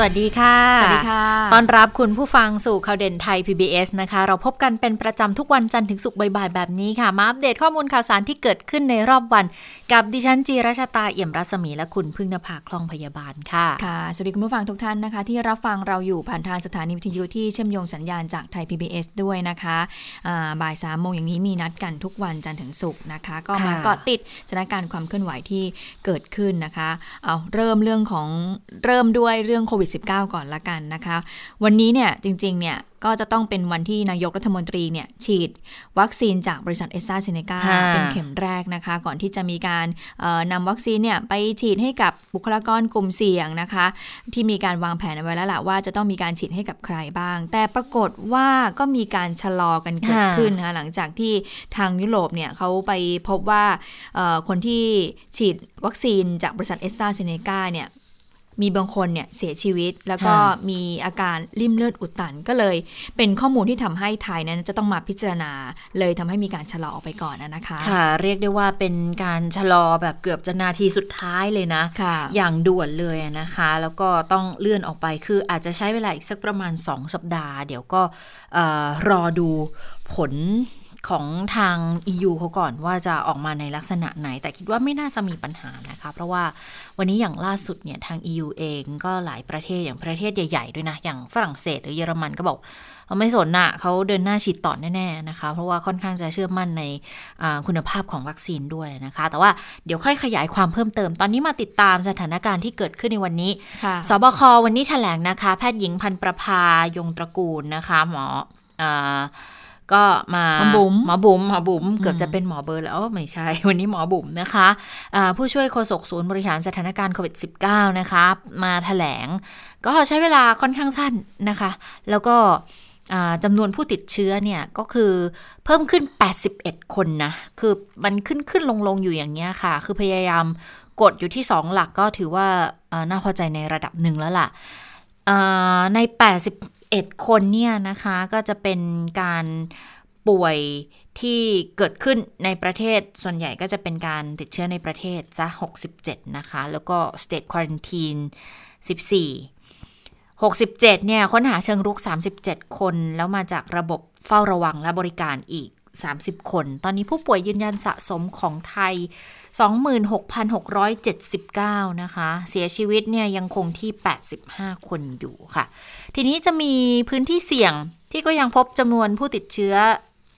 สวัสดีค่ะ สวัสดีค่ะต้อนรับคุณผู้ฟังสู่ข่าวเด่นไทย PBS นะคะ เราพบกันเป็นประจำทุกวันจันทร์ถึงศุกร์บ่ายๆแบบนี้ค่ะ มาอัปเดตข้อมูลข่าวสารที่เกิดขึ้นในรอบวัน กับดิฉันจีราชาตาเอี่ยมรัศมีและคุณพึ่งนภาคล่องพยาบาลค่ะ ค่ะ สวัสดีคุณผู้ฟังทุกท่านนะคะ ที่รับฟังเราอยู่ผ่านทางสถานีวิทยุที่เชื่อมโยงสัญญาณจากไทย PBS ด้วยนะคะอ่าบ่ายสามโมงอย่างนี้มีนัดกันทุกวันจันทร์ถึงศุกร์นะคะ ก็มาค่ะเกาะติดสถานการณ์ความเคลื่อนไหวที่เกิดขึ้นนะคะ เอาเริ่มเรื่องของเริ่มด้วยเรื่องโควิด -19 ก่อนละกันนะคะ วันนี้เนี่ยจริงๆเนี่ยก็จะต้องเป็นวันที่นายกรัฐมนตรีเนี่ยฉีดวัคซีนจากบริษัทแอสตราเซเนกาค่ะเป็นเข็มแรกนะคะ ก่อนที่จะมีการเอ่อนำวัคซีนเนี่ยไปฉีดให้กับบุคลากรกลุ่มเสี่ยงนะคะ ที่มีการวางแผนเอาไว้แล้วล่ะว่าจะต้องมีการฉีดให้กับใครบ้าง แต่ปรากฏว่าก็มีการชะลอกันเกิดขึ้นค่ะนะคะหลังจากที่ทางยุโรปเนี่ยเขาไปพบว่าเอ่อคนที่ฉีดวัคซีนจากบริษัทแอสตราเซเนกาเนี่ย มีบางคนเนี่ยเสียชีวิต แล้วก็ค่ะมีอาการลิ่มเลือดอุดตันก็เลย เป็นข้อมูลที่ทำให้ไทยนั้นจะต้องมาพิจารณา เลยทำให้มีการชะลอออกไปก่อนนะนะคะ ค่ะ เรียกได้ว่าเป็นการชะลอแบบเกือบจะนาทีสุดท้ายเลยนะค่ะอย่างด่วนเลยนะคะ แล้วก็ต้องเลื่อนออกไปคืออาจจะใช้เวลาอีกสักประมาณ 2 สัปดาห์ เดี๋ยวก็เอ่อรอดูผล ของทาง EU เขาก่อนว่าจะออกมาในลักษณะไหน แต่คิดว่าไม่น่าจะมีปัญหานะคะ เพราะว่าวันนี้อย่างล่าสุดเนี่ยทาง EU เองก็หลายประเทศอย่างประเทศใหญ่ ๆ ด้วยนะ อย่างฝรั่งเศสหรือเยอรมันก็บอกเขาไม่สนน่ะเขาเดินหน้าฉีดต่อแน่ๆนะคะ เพราะว่าค่อนข้างจะเชื่อมั่นในอ่าคุณภาพของวัคซีนด้วยนะคะ แต่ว่าเดี๋ยวค่อยขยายความเพิ่มเติม ตอนนี้มาติดตามสถานการณ์ที่เกิดขึ้นในวันนี้ค่ะสบควันนี้แถลงนะคะ แพทย์หญิงพันประภายงตระกูลนะคะหมออา ก็มาหมอบุ๋มหมอบุ๋มหมอบุ๋มเกือบจะเป็นหมอเบอร์แล้วอ๋อไม่ใช่ วันนี้หมอบุ๋มนะคะอ่าผู้ช่วยโฆษกศูนย์บริหารสถานการณ์โควิด -19 นะคะมาแถลง ก็ใช้เวลาค่อนข้างสั้นนะคะ แล้วก็อ่าจำนวนผู้ติดเชื้อเนี่ยก็คือเพิ่มขึ้น 81 คนนะ คือมันขึ้นขึ้นลงลงอยู่อย่างเงี้ยค่ะ คือพยายามกดอยู่ที่ 2 หลักก็ถือว่าเอ่อน่าพอใจในระดับหนึ่งแล้วล่ะเอ่อใน 81คนเนี่ยนะคะก็จะเป็นการป่วยที่เกิดขึ้นในประเทศส่วนใหญ่ก็จะเป็นการติดเชื้อในประเทศจะ67 นะคะ แล้วก็ state quarantine 14 67 เนี่ย ค้นหาเชิงรุก 37 คน แล้วมาจากระบบเฝ้าระวังและบริการอีก 30 คน ตอนนี้ผู้ป่วยยืนยันสะสมของไทย 26,679 นะคะ เสียชีวิตเนี่ยยังคงที่ 85 คนอยู่ค่ะ ทีนี้จะมีพื้นที่เสี่ยงที่ก็ยังพบจำนวนผู้ติดเชื้อ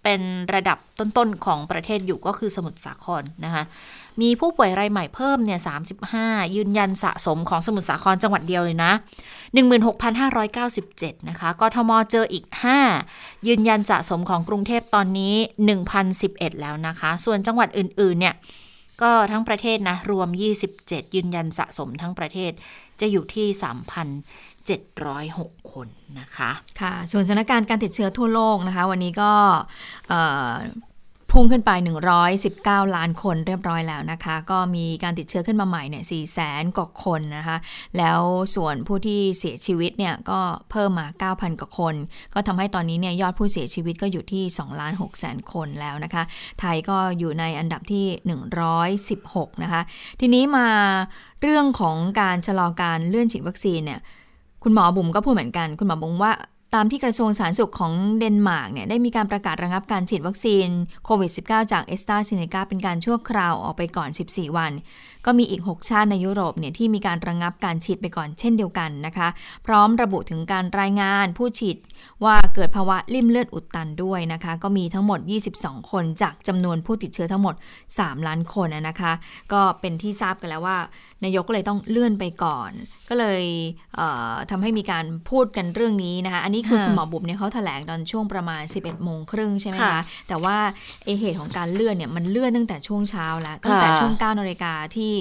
เป็นระดับต้นๆของประเทศอยู่ก็คือสมุทรสาครนะคะ มีผู้ป่วยรายใหม่เพิ่มเนี่ย35 ยืนยันสะสมของสมุทรสาครจังหวัดเดียวเลยนะ 16,597 นะคะ กทมเจออีก 5 ยืนยันสะสมของกรุงเทพตอนนี้ 1,011 แล้วนะคะ ส่วนจังหวัดอื่นๆเนี่ย ก็ทั้งประเทศนะ รวม 27 ยืนยันสะสมทั้งประเทศจะอยู่ที่ 3,706 คนนะคะ ค่ะ ส่วนสถานการณ์การติดเชื้อทั่วโลกนะคะ วันนี้ก็เพุ่งขึ้นไป 119 ล้านคนเรียบร้อยแล้วนะคะ ก็มีการติดเชื้อขึ้นมาใหม่เนี่ย4แสนกว่าคนนะคะ แล้วส่วนผู้ที่เสียชีวิตเนี่ยก็เพิ่มมา 9,000 กว่าคน ก็ทำให้ตอนนี้เนี่ยยอดผู้เสียชีวิตก็อยู่ที่2ล้าน6แสนคนแล้วนะคะ ไทยก็อยู่ในอันดับที่ 116 นะคะ ทีนี้มาเรื่องของการชะลอการเลื่อนฉีดวัคซีนเนี่ยคุณหมอบุ๋มก็พูดเหมือนกัน คุณหมอบุ๋มว่า ตามที่กระทรวงสาธารณสุขของเดนมาร์กเนี่ยได้มีการประกาศระงับการฉีดวัคซีนโควิด -19 จากแอสตราเซเนกาเป็นการชั่วคราวออกไปก่อน 14 วัน ก็มีอีก 6 ชาติในยุโรปเนี่ยที่มีการระงับการฉีดไปก่อนเช่นเดียวกันนะคะ พร้อมระบุถึงการรายงานผู้ฉีดว่าเกิดภาวะลิ่มเลือดอุดตันด้วยนะคะ ก็มีทั้งหมด 22 คนจากจำนวนผู้ติดเชื้อทั้งหมด 3 ล้านคนนะคะ ก็เป็นที่ทราบกันแล้วว่านายกก็เลยต้องเลื่อนไปก่อน ก็เลยเทำให้มีการพูดกันเรื่องนี้นะคะอันนี้นี่คือค่ะคุณหมอบุ๋มเนี่ยเขาแถลงตอนช่วงประมาณ 11โมงครึ่งใช่ไหมค่ะคะแต่ว่าไอเหตุของการเลื่อนเนี่ยมันเลื่อนตั้งแต่ช่วงเช้าแล้ว ตั้งแต่ค่ะช่วง9นาฬิกาที่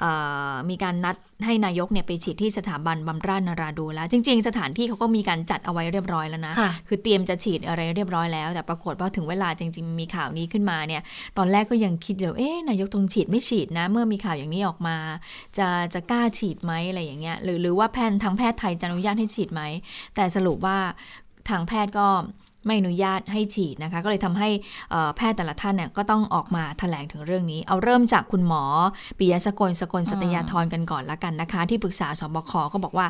เอ่อมีการนัดให้นายกเนี่ยไปฉีดที่สถาบันบำราศนราดูนแล้ว จริง ๆ สถานที่เขาก็มีการจัดเอาไว้เรียบร้อยแล้วนะค่ะคือเตรียมจะฉีดอะไรเรียบร้อยแล้ว แต่ปรากฏว่าถึงเวลาจริง ๆ มีข่าวนี้ขึ้นมาเนี่ย ตอนแรกก็ยังคิดอยู่เอ๊ะนายกตรงฉีดไม่ฉีดนะ เมื่อมีข่าวอย่างนี้ออกมา จะจะกล้าฉีดไหมอะไรอย่างเงี้ย หรือหรือว่าแพทย์ทางแพทย์ไทยจะอนุญาตให้ฉีดไหม แต่สรุปว่าทางแพทย์ก็ไม่อนุญาตให้ฉีดนะคะ ก็เลยทำให้แพทย์แต่ละท่านเนี่ยก็ต้องออกมาแถลงถึงเรื่องนี้ เอาเริ่มจากคุณหมอปิยะสกลสกลสัตยาทรกันก่อนละกันนะคะ ที่ปรึกษาศบคก็บอกว่า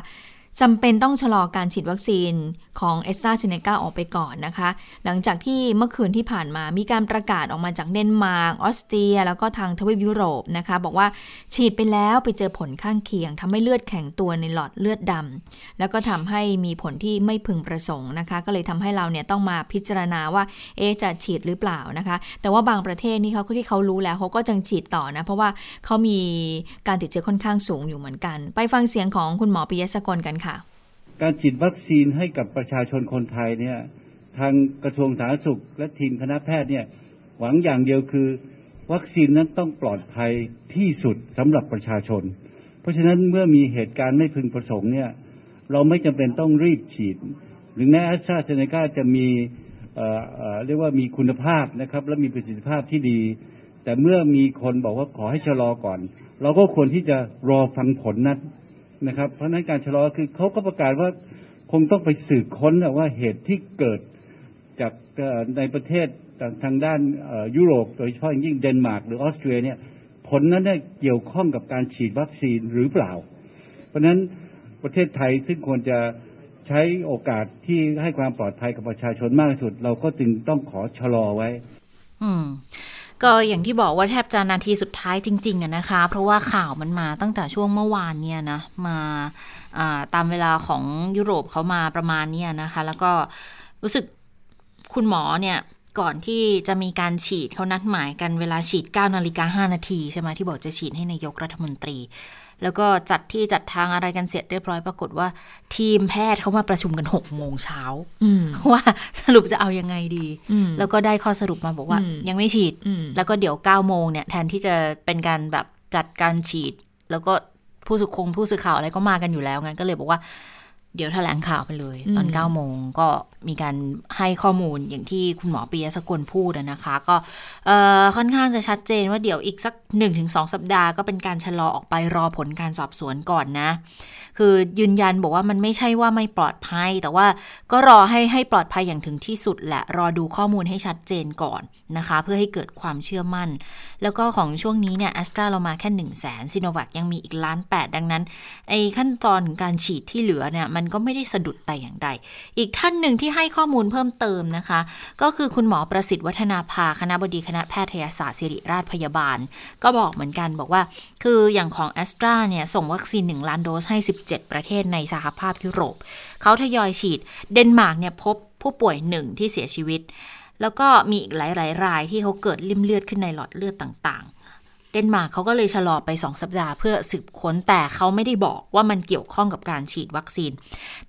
จำเป็นต้องชะลอการฉีดวัคซีนของแอสตราเซเนกาออกไปก่อนนะคะ หลังจากที่เมื่อคืนที่ผ่านมามีการประกาศออกมาจากเดนมาร์กออสเตรีย แล้วก็ทางทวีปยุโรปนะคะ บอกว่าฉีดไปแล้วไปเจอผลข้างเคียงทำให้เลือดแข็งตัวในหลอดเลือดดำแล้วก็ทำให้มีผลที่ไม่พึงประสงค์นะคะ ก็เลยทำให้เราเนี่ยต้องมาพิจารณาว่าเอจะฉีดหรือเปล่านะคะ แต่ว่าบางประเทศนี่เขาที่เขารู้แล้วเขาก็จังฉีดต่อนะเพราะว่าเขามีการติดเชื้อค่อนข้างสูงอยู่เหมือนกัน ไปฟังเสียงของคุณหมอปิยะสกลกันค่ะ การฉีดวัคซีนให้กับประชาชนคนไทยเนี่ย ทางกระทรวงสาธารณสุข และทีมคณะแพทย์เนี่ย หวังอย่างเดียวคือ วัคซีนนั้นต้องปลอดภัยที่สุดสำหรับประชาชน เพราะฉะนั้นเมื่อมีเหตุการณ์ไม่พึงประสงค์เนี่ย เราไม่จำเป็นต้องรีบฉีดหรือแม้แอสตราเซเนกาจะมีเเเรียกว่ามีคุณภาพนะครับ และมีประสิทธิภาพที่ดี แต่เมื่อมีคนบอกว่าขอให้ชะลอก่อน เราก็ควรที่จะรอฟังผลนั้น นะครับ เพราะนั้นการชะลอคือเขาก็ประกาศว่าคงต้องไปสืบค้นว่าเหตุที่เกิดจากในประเทศทางทางด้านยุโรปโดยเฉพาะยิ่งเดนมาร์กหรือออสเตรียเนี่ยผลนั้นเนี่ยเกี่ยวข้องกับการฉีดวัคซีนหรือเปล่า เพราะฉะนั้นประเทศไทยซึ่งควรจะใช้โอกาสที่ให้ความปลอดภัยกับประชาชนมากที่สุด เราก็จึงต้องขอชะลอไว้ อืม ก็อย่างที่บอกว่าแทบจะนาทีสุดท้ายจริงๆอะนะคะ เพราะว่าข่าวมันมาตั้งแต่ช่วงเมื่อวานเนี่ยนะ มาตามเวลาของยุโรปเขามาประมาณเนี้ยนะคะ แล้วก็รู้สึกคุณหมอเนี่ยก่อนที่จะมีการฉีดเขานัดหมายกันเวลาฉีด 9 นาฬิกา5นาทีใช่ไหมที่บอกจะฉีดให้นายกรัฐมนตรี แล้วก็จัดที่จัดทางอะไรกันเสร็จเรียบร้อยปรากฏว่า ทีมแพทย์เขามาประชุมกัน6โมงเช้าอืมว่าสรุปจะเอายังไงดีอืมแล้วก็ได้ข้อสรุปมาบอกว่าอืมยังไม่ฉีดอืมแล้วก็เดี๋ยว9โมงเนี่ยแทนที่จะเป็นการแบบจัดการฉีด แล้วก็ผู้สื่อคงผู้สื่อข่าวอะไรก็มากันอยู่แล้วงั้นก็เลยบอกว่า เดี๋ยวแถลงข่าวไปเลย ตอนอืม9โมงก็มีการให้ข้อมูลอย่างที่คุณหมอปียสกลพูดอะนะคะ ก็เอ่อค่อนข้างจะชัดเจนว่าเดี๋ยวอีกสัก 1-2 สัปดาห์ก็เป็นการชะลอออกไปรอผลการสอบสวนก่อนนะ คือยืนยันบอกว่ามันไม่ใช่ว่าไม่ปลอดภัย แต่ว่าก็รอให้ให้ปลอดภัยอย่างถึงที่สุดแหละ รอดูข้อมูลให้ชัดเจนก่อนนะคะ เพื่อให้เกิดความเชื่อมั่น แล้วก็ของช่วงนี้เนี่ยแอสตราเรามาแค่1 0 0 0 0แสนซีโนแวคยังมีอีกล้านแปดดังนั้น ไอ้ขั้นตอนของการฉีดที่เหลือเนี่ยมันก็ไม่ได้สะดุดแต่อย่างใด อีกท่านหนึ่งที่ให้ข้อมูลเพิ่มเติมนะคะ ก็คือคุณหมอประสิทธิ์วัฒนาภาคณะบดีคณะแพทยศาสตร์ศิริราชพยาบาล ก็บอกเหมือนกันบอกว่า คืออย่างของแอสตราเนี่ยส่งวัคซีน1ล้านโดสให้17 ประเทศในสหภาพยุโรป เขาทยอยฉีด เดนมาร์กเนี่ยพบผู้ป่วยหนึ่งที่เสียชีวิต แล้วก็มีอีกหลายๆรายที่เขาเกิดลิ่มเลือดขึ้นในหลอดเลือดต่างๆ เดนมาร์กเขาก็เลยชะลอไป 2 สัปดาห์เพื่อสืบค้นแต่เขาไม่ได้บอกว่ามันเกี่ยวข้องกับการฉีดวัคซีน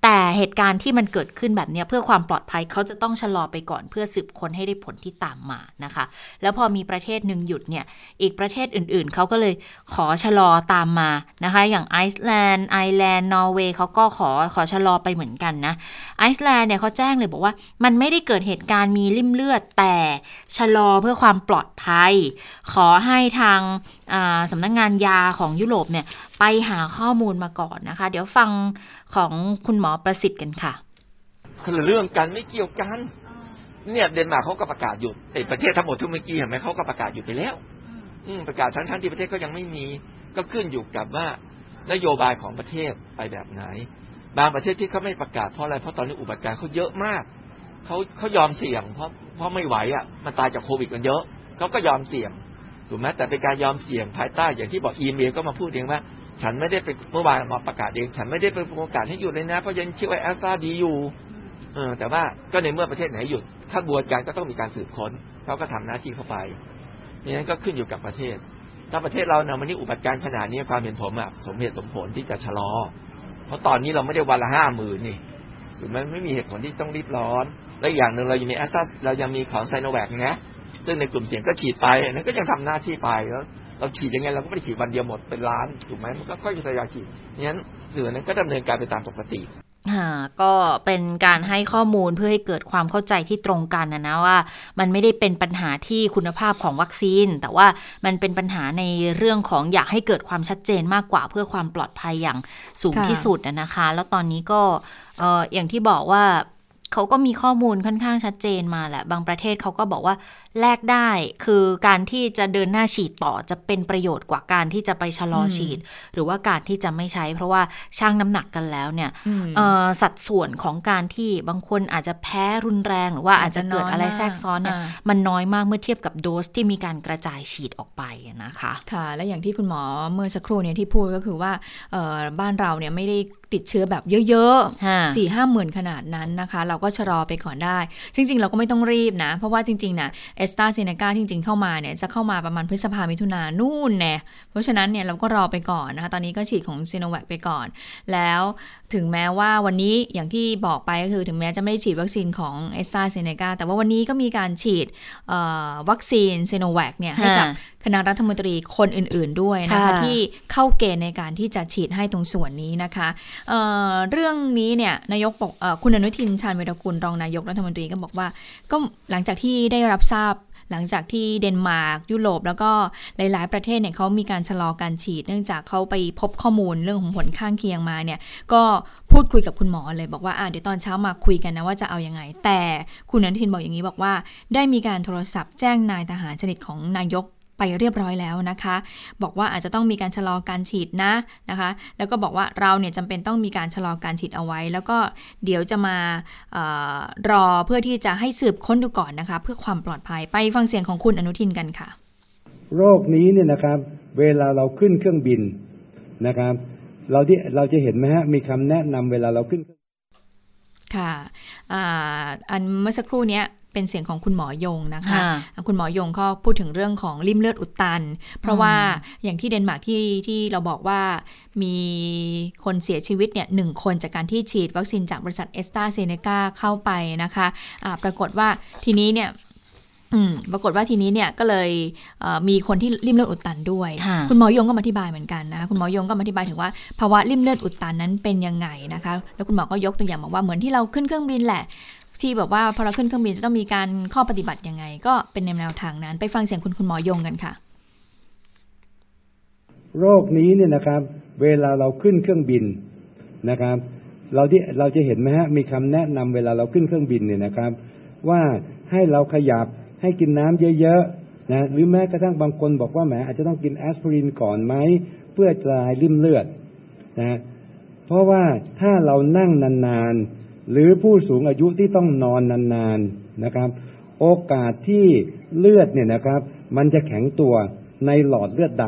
แต่เหตุการณ์ที่มันเกิดขึ้นแบบนี้เพื่อความปลอดภัยเขาจะต้องชะลอไปก่อนเพื่อสืบค้นให้ได้ผลที่ตามมานะคะ แล้วพอมีประเทศหนึ่งหยุดเนี่ยอีกประเทศอื่นๆ เขาก็เลยขอชะลอตามมานะคะ อย่างไอซ์แลนด์ไอร์แลนด์นอร์เวย์เขาก็ขอขอชะลอไปเหมือนกันนะไอซ์แลนด์เนี่ยเขาแจ้งเลยบอกว่า มันไม่ได้เกิดเหตุการณ์มีริ่มเลือดแต่ชะลอเพื่อความปลอดภัย ขอให้ทางสำนักงงานยาของยุโรปเนี่ยไปหาข้อมูลมาก่อนนะคะ เดี๋ยวฟังของคุณหมอประสิทธิ์กันค่ะคนละเรื่องกันไม่เกี่ยวกัน เนี่ยเดนมาร์กเขาก็ประกาศหยุดไอ้ประเทศทั้งหมดทุกเมื่อกี้เห็นไหมเขาก็ประกาศหยุดไปแล้ว อืมประกาศทั้งทั้งๆที่ประเทศก็ยังไม่มีก็ขึ้นอยู่กับว่านโยบายของประเทศไปแบบไหน บางประเทศที่เขาไม่ประกาศเพราะอะไรเพราะตอนนี้อุบัติการณ์เขาเยอะมากเขาเขายอมเสี่ยง เพราะเพราะไม่ไหวอะมันตายจากโควิดกันเยอะเขาก็ยอมเสี่ยง ถูกไหมแต่เป็นการยอมเสี่ยงภายใต้อย่างที่บอกอีเมลก็มาพูดเองว่า ฉันไม่ได้ไปเมื่อวานมาประกาศเอง ฉันไม่ได้ไปประกาศให้หยุดเลยนะ เพราะยังเชื่อว่าแอสตราดีอยู่เออแต่ว่าก็ในเมื่อประเทศไหนหยุดขบวนการก็ต้องมีการสืบค้นเขาก็ทำหน้าที่เข้าไปนี่นั้นก็ขึ้นอยู่กับประเทศ ถ้าประเทศเราเนี่ยวันนี้อุบัติการณ์ขนาดนี้ความเห็นผมอะสมเหตุสมผลที่จะชะลอ เพราะตอนนี้เราไม่ได้วันละห้าหมื่นนี่ถูกไหมไม่มีเหตุผลที่ต้องรีบร้อน และอีกอย่างหนึ่งเรายังมีแอสตราเรายังมีของไซโนแวคนะ ซึ่งในกลุ่มเสี่ยงก็ฉีดไปนั้นก็ยังทำหน้าที่ไปแล้วเราฉีดยังไงเราก็ไม่ได้ฉีดวันเดียวหมดเป็นล้านถูกไหมมันก็ค่อยๆทยอยฉีดงั้นสื่อนั้นก็ดำเนินการไปตามปกติก็เป็นการให้ข้อมูลเพื่อให้เกิดความเข้าใจที่ตรงกันนะนะว่า มันไม่ได้เป็นปัญหาที่คุณภาพของวัคซีน แต่ว่ามันเป็นปัญหาในเรื่องของอยากให้เกิดความชัดเจนมากกว่าเพื่อความปลอดภัยอย่างสูงที่สุดนะคะ แล้วตอนนี้ก็อย่างที่บอกว่า เขาก็มีข้อมูลค่อนข้างชัดเจนมาแหละ บางประเทศเขาก็บอกว่าแลกได้คือการที่จะเดินหน้าฉีดต่อจะเป็นประโยชน์กว่าการที่จะไปชะลออมฉีด หรือว่าการที่จะไม่ใช้ เพราะว่าช่างน้ำหนักกันแล้วเนี่ยอืมเอ่อสัดส่วนของการที่บางคนอาจจะแพ้รุนแรงหรือว่าอาจจะเกิดอะไรแทรกซ้อนเนี่ยอ่ามันน้อยมากเมื่อเทียบกับโดสที่มีการกระจายฉีดออกไปนะคะ ค่ะ และอย่างที่คุณหมอเมื่อสักครู่เนี่ยที่พูดก็คือว่าเอ่อบ้านเราเนี่ยไม่ได้ ติดเชื้อแบบเยอะฮะๆสี่ห้าหมื่นขนาดนั้นนะคะ เราก็ชะลอไปก่อนได้ จริง ๆ เราก็ไม่ต้องรีบนะ เพราะว่าจริงๆนะเอสตาเซเนกาจริง ๆ เข้ามาเนี่ยจะเข้ามาประมาณพฤษภามิถุนานู่นแน่เพราะฉะนั้นเนี่ยเราก็รอไปก่อนนะคะ ตอนนี้ก็ฉีดของซีโนแวคไปก่อน แล้วถึงแม้ว่าวันนี้อย่างที่บอกไปก็คือถึงแม้จะไม่ได้ฉีดวัคซีนของเอสตาเซเนกาแต่ว่าวันนี้ก็มีการฉีดเอ่อวัคซีนซิโนแวคเนี่ยให้กับฮะ คณะรัฐมนตรีคนอื่น ๆด้วยนะคะค่ะที่เข้าเกณฑ์ในการที่จะฉีดให้ตรงส่วนนี้นะคะเอ่อเรื่องนี้เนี่ยนายกบอกเออคุณอนุทินชาญวีรกูลรองนายกรัฐมนตรีก็บอกว่า ก็หลังจากที่ได้รับทราบหลังจากที่เดนมาร์กยุโรปแล้วก็หลาย ๆ ประเทศเนี่ยเขามีการชะลอการฉีด เนื่องจากเขาไปพบข้อมูลเรื่องของผลข้างเคียงมาเนี่ยก็พูดคุยกับคุณหมอเลยบอกว่าอะเดี๋ยวตอนเช้ามาคุยกันนะว่าจะเอาอยังไง แต่คุณอนุทินบอกอย่างนี้บอกว่า ได้มีการโทรศัพท์แจ้งนายทหารสนิทของนายก ไปเรียบร้อยแล้วนะคะ บอกว่าอาจจะต้องมีการชะลอการฉีดนะนะคะ แล้วก็บอกว่าเราเนี่ยจำเป็นต้องมีการชะลอการฉีดเอาไว้ แล้วก็เดี๋ยวจะมาเออรอเพื่อที่จะให้สืบค้นดูก่อนนะคะ เพื่อความปลอดภัยไปฟังเสียงของคุณอนุทินกันค่ะ โรคนี้เนี่ยนะครับ เวลาเราขึ้นเครื่องบินนะครับ เราที่เราจะเห็นไหมฮะมีคำแนะนำเวลาเราขึ้นค่ะอ่าอันเมื่อสักครู่เนี้ย เป็นเสียงของคุณหมอยงนะคะค่ะคุณหมอยงก็พูดถึงเรื่องของริ่มเลือดอุดตัน เพราะว่าอย่างที่เดนมาร์กที่ที่เราบอกว่ามีคนเสียชีวิตเนี่ยหนึ่งคนจากการที่ฉีดวัคซีนจากบริษัทเอสตราเซเนกาเข้าไปนะคะะปรากฏว่าทีนี้เนี่ยอืมปรากฏว่าทีนี้เนี่ยก็เลยเอ่อมีคนที่ริ่มเลือดอุดตันด้วยค่ะคุณหมอยงก็มาอธิบายเหมือนกันนะคะคุณหมอยงก็มาอธิบายถึงว่าภาวะริ่มเลือดอุดตันนั้นเป็นยังไงนะคะ แล้วคุณหมอก็ยกตัวอย่างบอกว่าเหมือนที่เราขึ้นเครื่องบินแหละ ที่แบบว่าพอเราขึ้นเครื่องบินจะต้องมีการข้อปฏิบัติยังไง ก็เป็นแนวทางนั้น ไปฟังเสียงคุณคุณหมอยงกันค่ะ โรคนี้เนี่ยนะครับ เวลาเราขึ้นเครื่องบินนะครับ เราที่เราจะเห็นไหมฮะมีคำแนะนำเวลาเราขึ้นเครื่องบินเนี่ยนะครับ ว่าให้เราขยับให้กินน้ำเยอะๆนะหรือแม้กระทั่งบางคนบอกว่าแหมอาจจะต้องกินแอสไพรินก่อนไหมเพื่อจะลายริ่มเลือดนะเพราะว่าถ้าเรานั่งนานๆ หรือผู้สูงอายุที่ต้องนอนนานๆนะครับ โอกาสที่เลือดเนี่ยนะครับ มันจะแข็งตัวในหลอดเลือดด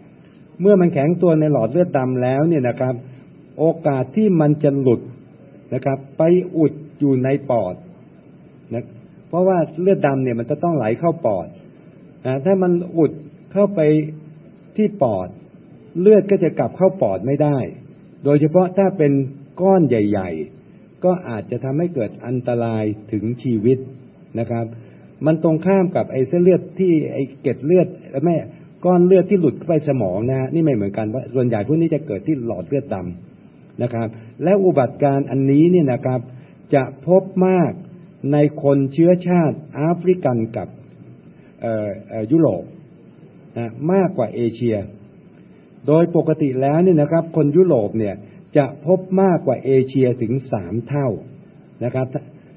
ำเมื่อมันแข็งตัวในหลอดเลือดดำแล้วเนี่ยนะครับ โอกาสที่มันจะหลุดนะครับ ไปอุดอยู่ในปอดนะเพราะว่าเลือดดำเนี่ยมันจะต้องไหลเข้าปอดนะถ้ามันอุดเข้าไปที่ปอด เลือดก็จะกลับเข้าปอดไม่ได้ โดยเฉพาะถ้าเป็นก้อนใหญ่ ๆ ก็อาจจะทำให้เกิดอันตรายถึงชีวิตนะครับ มันตรงข้ามกับไอ้เส้นเลือดที่ไอ้เกล็ดเลือดแม่ก้อนเลือดที่หลุดเข้าไปสมองนะฮะนี่ไม่เหมือนกันว่าส่วนใหญ่พวกนี้จะเกิดที่หลอดเลือดดำนะครับ และอุบัติการณ์อันนี้เนี่ยนะครับ จะพบมากในคนเชื้อชาติแอฟริกันกับยุโรปนะมากกว่าเอเชีย โดยปกติแล้วเนี่ยนะครับ คนยุโรปเนี่ย จะพบมากกว่าเอเชียถึงสามเท่านะครับ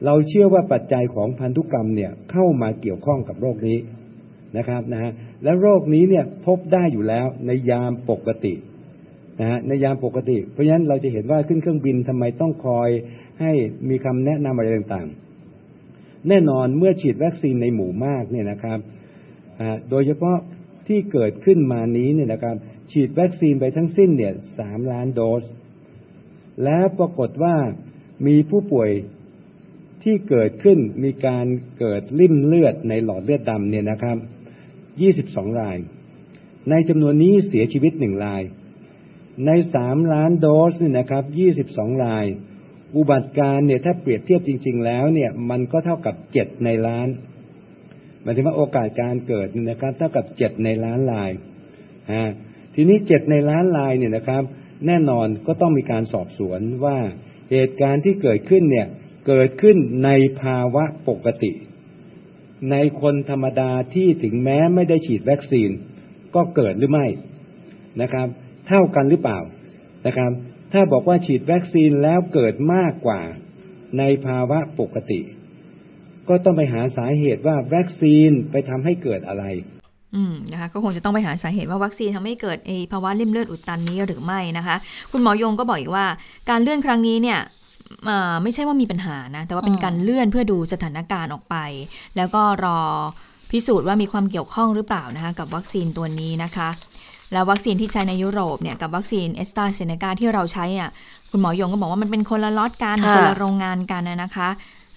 เราเชื่อว่าปัจจัยของพันธุกรรมเนี่ยเข้ามาเกี่ยวข้องกับโรคนี้นะครับนะฮะและโรคนี้เนี่ยพบได้อยู่แล้วในยามปกตินะฮะในยามปกติ เพราะฉะนั้นเราจะเห็นว่าขึ้นเครื่องบินทำไมต้องคอยให้มีคำแนะนำอะไรต่างๆ แน่นอนเมื่อฉีดวัคซีนในหมู่มากเนี่ยนะครับโดยเฉพาะที่เกิดขึ้นมานี้เนี่ยนะครับฉีดวัคซีนไปทั้งสิ้นเนี่ยสามล้านโดส และปรากฏว่ามีผู้ป่วยที่เกิดขึ้นมีการเกิดริ่มเลือดในหลอดเลือดดำเนี่ยนะครับ22ราย ในจำนวนนี้เสียชีวิตหนึ่งราย ใน3ล้านโดสเนี่ยนะครับ22ราย อุบัติการเนี่ยถ้าเปรียบเทียบจริง ๆ แล้วเนี่ยมันก็เท่ากับเจ็ดในล้านหมายถึงว่าโอกาสการเกิดนะครับ เท่ากับเจ็ดในล้านลายฮะทีนี้เจ็ดในล้านลายเนี่ยนะครับ แน่นอนก็ต้องมีการสอบสวนว่าเหตุการณ์ที่เกิดขึ้นเนี่ยเกิดขึ้นในภาวะปกติ ในคนธรรมดาที่ถึงแม้ไม่ได้ฉีดวัคซีน ก็เกิดหรือไม่นะครับ เท่ากันหรือเปล่านะครับ ถ้าบอกว่าฉีดวัคซีนแล้วเกิดมากกว่าในภาวะปกติ ก็ต้องไปหาสาเหตุว่าวัคซีนไปทำให้เกิดอะไร อืมนะคะก็คงจะต้องไปหาสาเหตุว่าวัคซีนทำให้เกิดไอภาวะริ่มเลือดอุดตันนี้หรือไม่นะคะ คุณหมอยงก็บอกอีกว่า การเลื่อนครั้งนี้เนี่ยเอ่อไม่ใช่ว่ามีปัญหานะ แต่ว่าเป็นอืมการเลื่อนเพื่อดูสถานการณ์ออกไป แล้วก็รอพิสูจน์ว่ามีความเกี่ยวข้องหรือเปล่านะคะกับวัคซีนตัวนี้นะคะ แล้ววัคซีนที่ใช้ในยุโรปเนี่ยกับวัคซีนแอสตราเซเนกาที่เราใช้อะคุณหมอยงก็บอกว่ามันเป็นคนละล็อตกันค่ะคนละโรงงานกันนะนะคะ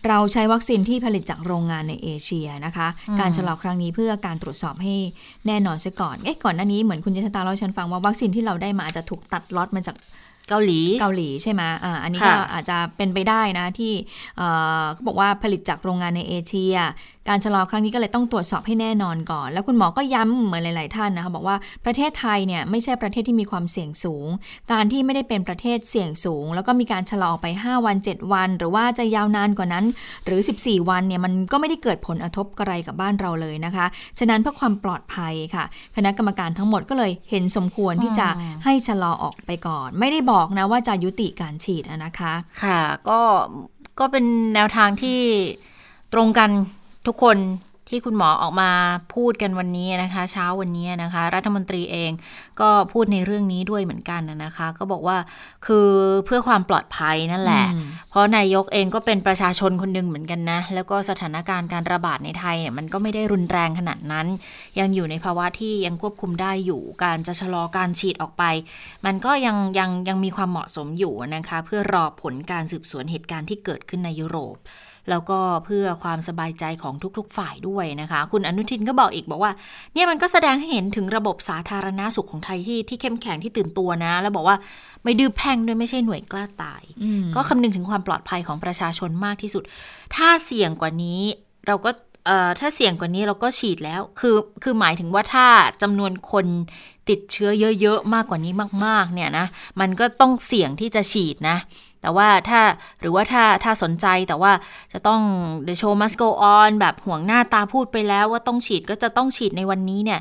เราใช้วัคซีนที่ผลิตจากโรงงานในเอเชียนะคะ การชะลอครั้งนี้เพื่อการตรวจสอบให้แน่นอนซะก่อนเอ๊ะก่อนหน้านี้เหมือนคุณยศตาเล่าให้ฉันฟังว่าวัคซีนที่เราได้มาอาจจะถูกตัดล็อตมาจาก เกาหลีเกาหลีใช่ไหมอ่าอันนี้ค่ะก็อาจจะเป็นไปได้นะที่เอ่อเขาบอกว่าผลิตจากโรงงานในเอเชีย การชะลอครั้งนี้ก็เลยต้องตรวจสอบให้แน่นอนก่อน แล้วคุณหมอก็ย้ำเหมือนหลาย ๆ ท่านนะคะบอกว่าประเทศไทยเนี่ยไม่ใช่ประเทศที่มีความเสี่ยงสูง การที่ไม่ได้เป็นประเทศเสี่ยงสูง แล้วก็มีการชะลอไป 5 วัน 7 วัน หรือว่าจะยาวนานกว่านั้น หรือ 14 วันเนี่ยมันก็ไม่ได้เกิดผลกระทบอะไรกับบ้านเราเลยนะคะฉะนั้นเพื่อความปลอดภัยค่ะ คณะกรรมการทั้งหมดก็เลยเห็นสมควรที่จะอืมให้ชะลอออกไปก่อน ไม่ได้บบอกนะว่าจะยุติการฉีดนะคะ ค่ะ ก็ก็เป็นแนวทางที่ตรงกันทุกคน ที่คุณหมอออกมาพูดกันวันนี้นะคะ เช้าวันนี้นะคะ รัฐมนตรีเองก็พูดในเรื่องนี้ด้วยเหมือนกันนะคะ ก็บอกว่าคือเพื่อความปลอดภัยนั่นแหละอืมเพราะนายกเองก็เป็นประชาชนคนหนึ่งเหมือนกันนะ แล้วก็สถานการณ์การระบาดในไทยเนี่ยมันก็ไม่ได้รุนแรงขนาดนั้น ยังอยู่ในภาวะที่ยังควบคุมได้อยู่การจะชะลอการฉีดออกไป มันก็ยังยังยังมีความเหมาะสมอยู่นะคะ เพื่อรอผลการสืบสวนเหตุการณ์ที่เกิดขึ้นในยุโรป แล้วก็เพื่อความสบายใจของทุกๆฝ่ายด้วยนะคะ คุณอนุทินก็บอกอีกบอกว่า เนี่ยมันก็แสดงให้เห็นถึงระบบสาธารณาสุขของไทยที่ที่เข้มแข็งที่ตื่นตัวนะ แล้วบอกว่าไม่ดื้อแพ่งด้วยไม่ใช่หน่วยกล้าตายอืมก็คำนึงถึงความปลอดภัยของประชาชนมากที่สุด ถ้าเสี่ยงกว่านี้เราก็เอ่อถ้าเสี่ยงกว่านี้เราก็ฉีดแล้ว คือ คือหมายถึงว่าถ้าจำนวนคนติดเชื้อเยอะ ๆ มากกว่านี้มาก ๆ เนี่ยนะ มันก็ต้องเสี่ยงที่จะฉีดนะ แต่ว่าถ้าหรือว่าถ้าถ้าสนใจแต่ว่าจะต้อง the show must go on แบบห่วงหน้าตาพูดไปแล้วว่าต้องฉีดก็จะต้องฉีดในวันนี้เนี่ย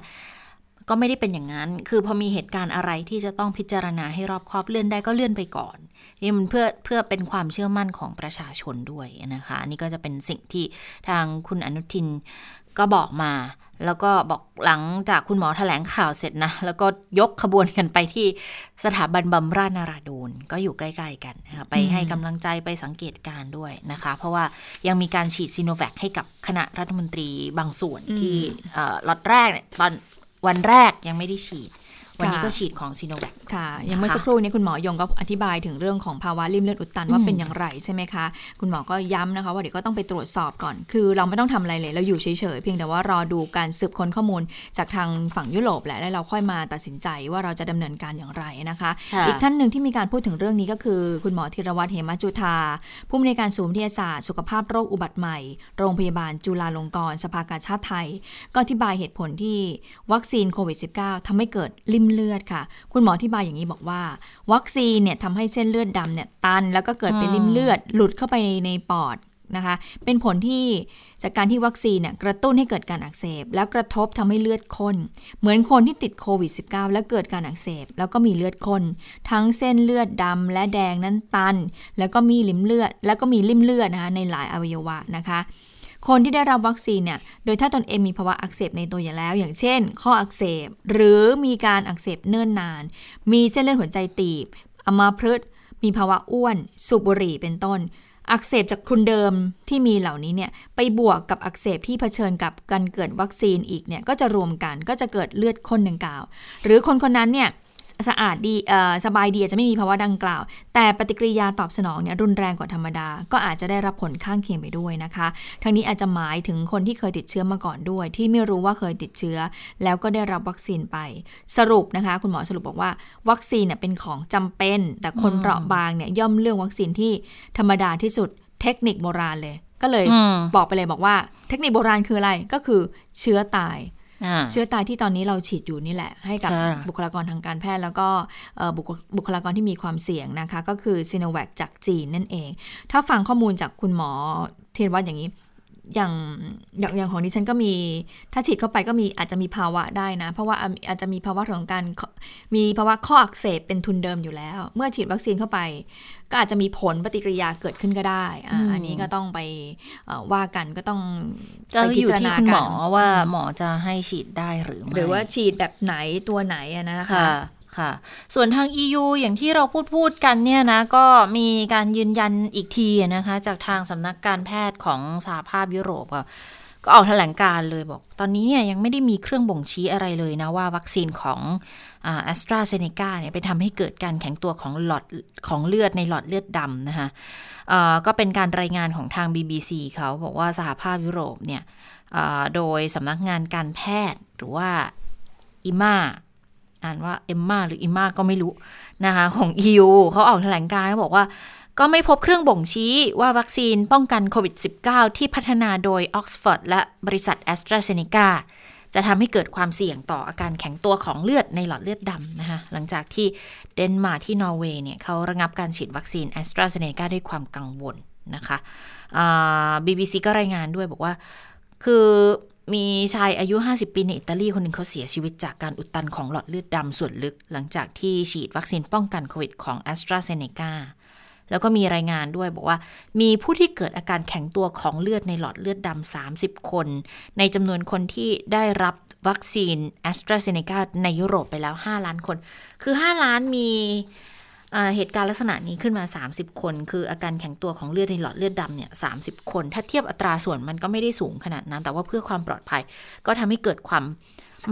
ก็ไม่ได้เป็นอย่างนั้น คือพอมีเหตุการณ์อะไรที่จะต้องพิจารณาให้รอบคอบเลื่อนได้ก็เลื่อนไปก่อน นี่มันเพื่อเพื่อเป็นความเชื่อมั่นของประชาชนด้วยนะคะ นี่ก็จะเป็นสิ่งที่ทางคุณอนุทินก็บอกมา แล้วก็บอกหลังจากคุณหมอแถลงข่าวเสร็จนะ แล้วก็ยกขบวนกันไปที่สถาบันบำราศนาราดูนก็อยู่ใกล้ๆกันนะคะไปให้กำลังใจไปสังเกตการณ์ด้วยนะคะ เพราะว่ายังมีการฉีดซีโนแวคให้กับคณะรัฐมนตรีบางส่วนที่เอ่อล็อตแรกเนี่ยตอนวันแรกยังไม่ได้ฉีด วันนี้ค่ะก็ฉีดของซีโนแวคค่ะ อย่างเมื่อสักครู่นี้คุณหมอยงก็อธิบายถึงเรื่องของภาวะริ่มเลือดอุดตันว่าอืมเป็นอย่างไรใช่ไหมคะ คุณหมอก็ย้ำนะคะว่าเดี๋ยวก็ต้องไปตรวจสอบก่อน คือเราไม่ต้องทำอะไรเลยเราอยู่เฉยๆเพียงแต่ว่ารอดูการสืบค้นข้อมูลจากทางฝั่งยุโรปแหละแล้วเราค่อยมาตัดสินใจว่าเราจะดำเนินการอย่างไรนะคะค่ะอีกท่านหนึ่งที่มีการพูดถึงเรื่องนี้ก็คือ คุณหมอธีรวัตรเหมจุธาผู้อำนวยการศูนย์วิทยาศาสตร์สุขภาพโรคอุบัติใหม่ โรงพยาบาลจุฬาลงกรณ์สภากาชาติไทย ก็อธิบายเหตุผลที่วัคซีนโควิด -19 ทำให้เกิดริ่มเลือดค่ะ คุณหมออธิบายอย่างนี้บอกว่า วัคซีนเนี่ยทำให้เส้นเลือดดำเนี่ยตัน แล้วก็เกิดเป็นริ่มเลือด หลุดเข้าไปในปอดนะคะ เป็นผลที่จากการที่วัคซีนเนี่ยกระตุ้นให้เกิดการอักเสบ แล้วกระทบทำให้เลือดข้น เหมือนคนที่ติดโควิด -19 แล้วเกิดการอักเสบ แล้วก็มีเลือดข้น ทั้งเส้นเลือดดำและแดงนั้นตัน แล้วก็มีลิ่มเลือด แล้วก็มีริ่มเลือดนะคะในหลายอวัยวะนะคะ คนที่ได้รับวัคซีนเนี่ย โดยถ้าตนเองมีภาวะอักเสบในตัวอยู่แล้ว อย่างเช่น ข้ออักเสบ หรือมีการอักเสบเนิ่นนาน มีเส้นเลือดหัวใจตีบอัมาพฤกษ์มีภาวะอ้วน สูบบุหรี่เป็นต้น อักเสบจากคุณเดิมที่มีเหล่านี้เนี่ยไปบวกกับอักเสบที่เผชิญกับการเกิดวัคซีนอีกเนี่ยก็จะรวมกันก็จะเกิดเลือดข้นดังกล่าว หรือคนคนนั้นเนี่ย สะอาดดีสบายดีอาจจะไม่มีภาวะดังกล่าว แต่ปฏิกิริยาตอบสนองเนี่ยรุนแรงกว่าธรรมดา ก็อาจจะได้รับผลข้างเคียงไปด้วยนะคะ ทั้งนี้อาจจะหมายถึงคนที่เคยติดเชื้อมาก่อนด้วย ที่ไม่รู้ว่าเคยติดเชื้อ แล้วก็ได้รับวัคซีนไป สรุปนะคะ คุณหมอสรุปบอกว่าวัคซีนเนี่ยเป็นของจำเป็น แต่คนเปราะบางเนี่ยย่อมเลือกวัคซีนที่ธรรมดาที่สุดเทคนิคโบราณเลย ก็เลยบอกไปเลยบอกว่า เทคนิคโบราณคืออะไรก็คือเชื้อตาย เชื้อตายที่ตอนนี้เราฉีดอยู่นี่แหละ ให้กับบุคลากรทางการแพทย์แล้วก็บุคลากรที่มีความเสี่ยงนะคะ ก็คือซีโนแวคจากจีนนั่นเอง ถ้าฟังข้อมูลจากคุณหมอเทียนวัดอย่างนี้ อย่างอย่างอย่างของดิฉันก็มี ถ้าฉีดเข้าไปก็มีอาจจะมีภาวะได้นะ เพราะว่าอาจจะมีภาวะของการมีภาวะข้ออักเสบเป็นทุนเดิมอยู่แล้ว เมื่อฉีดวัคซีนเข้าไป ก็อาจจะมีผลปฏิกิริยาเกิดขึ้นก็ได้ออันนี้ก็ต้องไปว่ากันก็ต้องไปพิจารณากันหมอว่าหมอจะให้ฉีดได้หรือไม่หรือว่าฉีดแบบไหนตัวไหนนะคะค่ะ ส่วนทาง EU อย่างที่เราพูดพูดกันเนี่ยนะ ก็มีการยืนยันอีกทีนะคะ จากทางสำนักการแพทย์ของสหภาพยุโรปก็ออกแถลงการเลยบอก ตอนนี้เนี่ยยังไม่ได้มีเครื่องบ่งชี้อะไรเลยนะ ว่าวัคซีนของแอสตราเซเนกาเนี่ยไปทำให้เกิดการแข็งตัวของหลอดของเลือดในหลอดเลือดดำนะคะก็เป็นการรายงานของทาง BBC เขาบอกว่าสหภาพยุโรปเนี่ยโดยสำนักงานการแพทย์หรือว่าอิมา อ่านว่าเอมมาหรืออิมมาก็ไม่รู้นะคะของ EU เขาออกแถลงการบอกว่า ก็ไม่พบเครื่องบ่งชี้ว่าวัคซีนป้องกันโควิด -19 ที่พัฒนาโดยออกซ์ฟอร์ดและบริษัทแอสตราเซเนกาจะทำให้เกิดความเสี่ยงต่ออาการแข็งตัวของเลือดในหลอดเลือดดำนะคะหลังจากที่เดนมาร์กที่นอร์เวย์เนี่ยเขาระงับการฉีดวัคซีนแอสตราเซเนกาด้วยความกังวลนะคะบีบีซีก็รายงานด้วยบอกว่า คือ มีชายอายุ 50 ปีในอิตาลีคนหนึ่งเขาเสียชีวิตจากการอุดตันของหลอดเลือดดำส่วนลึก หลังจากที่ฉีดวัคซีนป้องกันโควิดของ a s t r a z เซ e c a แล้วก็มีรายงานด้วยบอกว่า มีผู้ที่เกิดอาการแข็งตัวของเลือดในหลอดเลือดดำ30 คน ในจำนวนคนที่ได้รับวัคซีน a s t r a z เซ e c a ในยุโรปไปแล้ว 5 ล้านคน คือ 5 ล้านมี เหตุการณ์ลักษณะนี้ขึ้นมา 30 คน คืออาการแข็งตัวของเลือดในหลอดเลือดดำเนี่ยสาคน ถ้าเทียบอัตราส่วนมันก็ไม่ได้สูงขนาดนั้น แต่ว่าเพื่อความปลอดภัย ก็ทำให้เกิดความ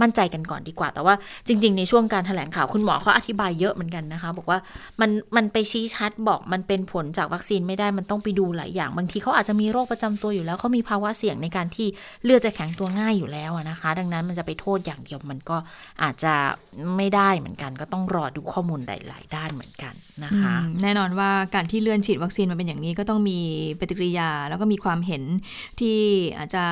มั่นใจกันก่อนดีกว่า แต่ว่าจริง ๆ ในช่วงการถแถลงข่าวคุณหมอเขาอธิบายเยอะเหมือนกันนะคะ บอกว่ามันมันไปชี้ชัดบอกมันเป็นผลจากวัคซีนไม่ได้มันต้องไปดูหลายอย่าง บางทีเขาอาจจะมีโรคประจำตัวอยู่แล้วเขามีภาวะเสี่ยงในการที่เลือดจะแข็งตัวง่ายอยู่แล้วนะคะ ดังนั้นมันจะไปโทษอย่างเดียวมันก็อาจจะไม่ได้เหมือนกัน ก็ต้องรอดูข้อมูลหลาย ๆ ด้านเหมือนกันนะคะ แน่นอนว่าการที่เลื่อนฉีดวัคซีนมาเป็นอย่างนี้ก็ต้องมีปฏิกิริยา แล้วก็มีความเห็นที่อาจจะ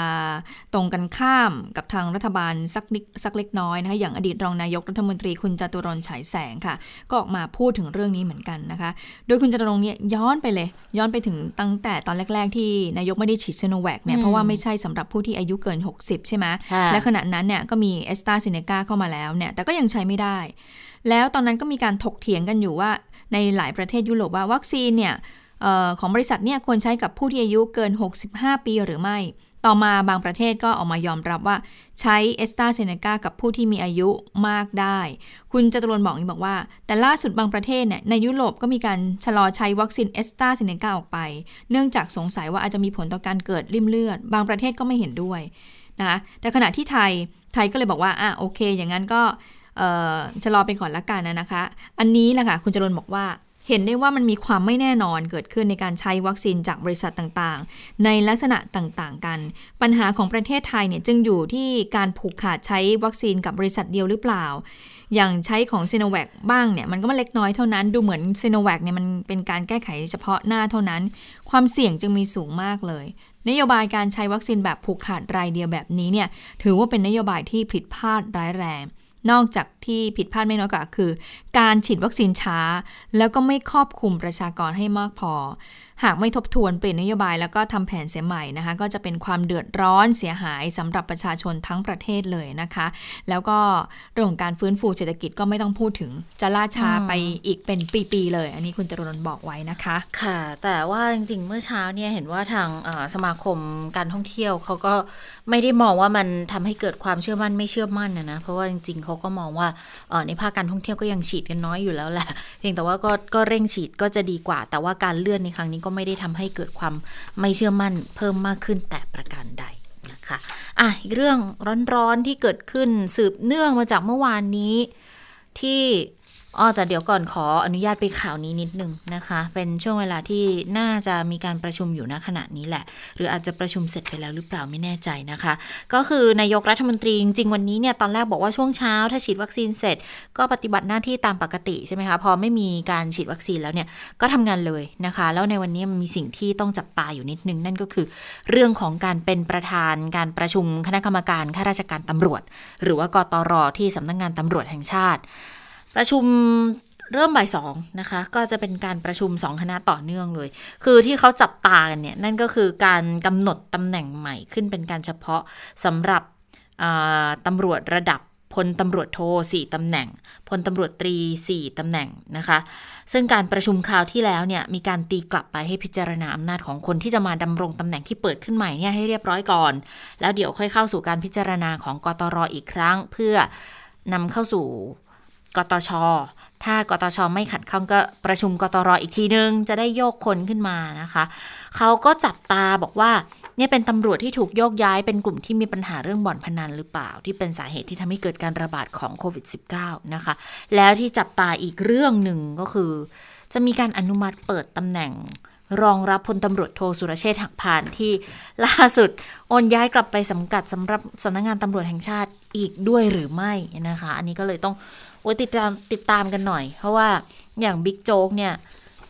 ตรงกันข้ามกับทางรัฐบาลสักนิดสักเล็กน้อยนะคะอย่างอดีตรองนายกรัฐมนตรีคุณจาตุรนต์ ฉายแสงค่ะ ก็ออกมาพูดถึงเรื่องนี้เหมือนกันนะคะ โดยคุณจาตุรนต์เนี่ยย้อนไปเลย ย้อนไปถึงตั้งแต่ตอนแรก ๆ ที่นายกไม่ได้ฉีดซีโนแวคเนี่ยเพราะว่าไม่ใช่สำหรับผู้ที่อายุเกิน 60 ใช่ไหมและขณะนั้นเนี่ยก็มีแอสตราเซเนกาเข้ามาแล้วเนี่ยแต่ก็ยังใช้ไม่ได้ แล้วตอนนั้นก็มีการถกเถียงกันอยู่ว่าในหลายประเทศยุโรปว่าวัคซีนเนี่ยของบริษัทเนี่ยควรใช้กับผู้ที่อายุเกิน 65 ปีหรือไม่ ต่อมาบางประเทศก็ออกมายอมรับว่าใช้แอสตราเซเนกากับผู้ที่มีอายุมากได้ คุณจาตุรนต์บอกอีกบอกว่า แต่ล่าสุดบางประเทศเนี่ยในยุโรปก็มีการชะลอใช้วัคซีนแอสตราเซเนกาออกไป เนื่องจากสงสัยว่าอาจจะมีผลต่อการเกิดลิ่มเลือด บางประเทศก็ไม่เห็นด้วยนะคะแต่ขณะที่ไทยไทยก็เลยบอกว่าอะโอเค อย่างนั้นก็ชะลอไปก่อนละกันนะคะ อันนี้แหละค่ะคุณจรนบอกว่า เห็นได้ว่ามันมีความไม่แน่นอนเกิดขึ้นในการใช้วัคซีนจากบริษัทต่างๆ ในลักษณะต่างๆ กัน ปัญหาของประเทศไทยเนี่ยจึงอยู่ที่การผูกขาดใช้วัคซีนกับบริษัทเดียวหรือเปล่า อย่างใช้ของซีโนแวคบ้างเนี่ยมันก็ม่เล็กน้อยเท่านั้นดูเหมือนซีโนแวคเนี่ยมันเป็นการแก้ไขเฉพาะหน้าเท่านั้น ความเสี่ยงจึงมีสูงมากเลยนโยบายการใช้วัคซีนแบบผูกขาดรายเดียวแบบนี้เนี่ยถือว่าเป็นนโยบายที่ผิดพลาดร้ายแรง นอกจากที่ผิดพลาดไม่น้อยกว่าคือ การฉีดวัคซีนช้า แล้วก็ไม่ครอบคลุมประชากรให้มากพอ หากไม่ทบทวนเปลี่ยนนโยบายแล้วก็ทำแผนเสียใหม่นะคะ ก็จะเป็นความเดือดร้อนเสียหายสำหรับประชาชนทั้งประเทศเลยนะคะ แล้วก็เรื่องของการฟื้นฟูเศรษฐกิจก็ไม่ต้องพูดถึง จะล่าช้าไปอีกเป็นปีๆเลย อันนี้คุณจรนบอกไว้นะคะ ค่ะ แต่ว่าจริงๆเมื่อเช้าเนี่ยเห็นว่าทางสมาคมการท่องเที่ยวเขาก็ ไม่ได้มองว่ามันทำให้เกิดความเชื่อมั่นไม่เชื่อมั่นนะนะ เพราะว่าจริงๆเขาก็มองว่าในภาคการท่องเที่ยวก็ยังฉีดกันน้อยอยู่แล้วแหละ เพียงแต่ว่าก็ก็เร่งฉีดก็จะดีกว่า แต่ว่าการเลื่อนในครั้งนี้ก็ไม่ได้ทำให้เกิดความไม่เชื่อมั่นเพิ่มมากขึ้นแต่ประการใดนะคะอะอีกเรื่องร้อนๆที่เกิดขึ้นสืบเนื่องมาจากเมื่อวานนี้ที่ อ๋อแต่เดี๋ยวก่อนขออนุญาตไปข่าวนี้นิดนึงนะคะ เป็นช่วงเวลาที่น่าจะมีการประชุมอยู่ณขณะนี้แหละ หรืออาจจะประชุมเสร็จไปแล้วหรือเปล่าไม่แน่ใจนะคะ ก็คือนายกรัฐมนตรีจริงวันนี้เนี่ยตอนแรกบอกว่าช่วงเช้า ถ้าฉีดวัคซีนเสร็จ ก็ปฏิบัติหน้าที่ตามปกติใช่ไหมคะพอไม่มีการฉีดวัคซีนแล้วเนี่ยก็ทำงานเลยนะคะ แล้วในวันนี้มันมีสิ่งที่ต้องจับตาอยู่นิดนึง นั่นก็คือเรื่องของการเป็นประธานการประชุมคณะกรรมการข้าราชการตำรวจ หรือว่ากตรที่สำนักงงานตำรวจแห่งชาติ ประชุมเริ่มบ่ายสองนะคะ ก็จะเป็นการประชุมสองคณะต่อเนื่องเลย คือที่เขาจับตากันเนี่ย นั่นก็คือการกำหนดตำแหน่งใหม่ขึ้นเป็นการเฉพาะสำหรับตำรวจระดับพลตำรวจโทสี่ตำแหน่ง พลตำรวจตรีสี่ตำแหน่งนะคะ ซึ่งการประชุมคราวที่แล้วเนี่ยมีการตีกลับไปให้พิจารณาอำนาจของคนที่จะมาดำรงตำแหน่งที่เปิดขึ้นใหม่เนี่ยให้เรียบร้อยก่อน แล้วเดี๋ยวค่อยเข้าสู่การพิจารณาของกตรออีกครั้ง เพื่อนำเข้าสู่ กตช ถ้ากตช ไม่ขัดข้องก็ประชุมกตรออีกทีนึง จะได้โยกคนขึ้นมานะคะ เขาก็จับตาบอกว่าเนี่ยเป็นตำรวจที่ถูกโยกย้ายเป็นกลุ่มที่มีปัญหาเรื่องบ่อนพนันหรือเปล่า ที่เป็นสาเหตุที่ทำให้เกิดการระบาดของโควิด -19 นะคะ แล้วที่จับตาอีกเรื่องหนึ่งก็คือ จะมีการอนุมัติเปิดตำแหน่ง รองรับพลตำรวจโทสุรเชษฐ์หักพานที่ล่าสุดโอนย้ายกลับไปสังกัดสำหรับสำนักงงานตำรวจแห่งชาติอีกด้วยหรือไม่นะคะ อันนี้ก็เลยต้องโอ้ติดตามติดตามกันหน่อย เพราะว่าอย่างบิ๊กโจ๊กเนี่ย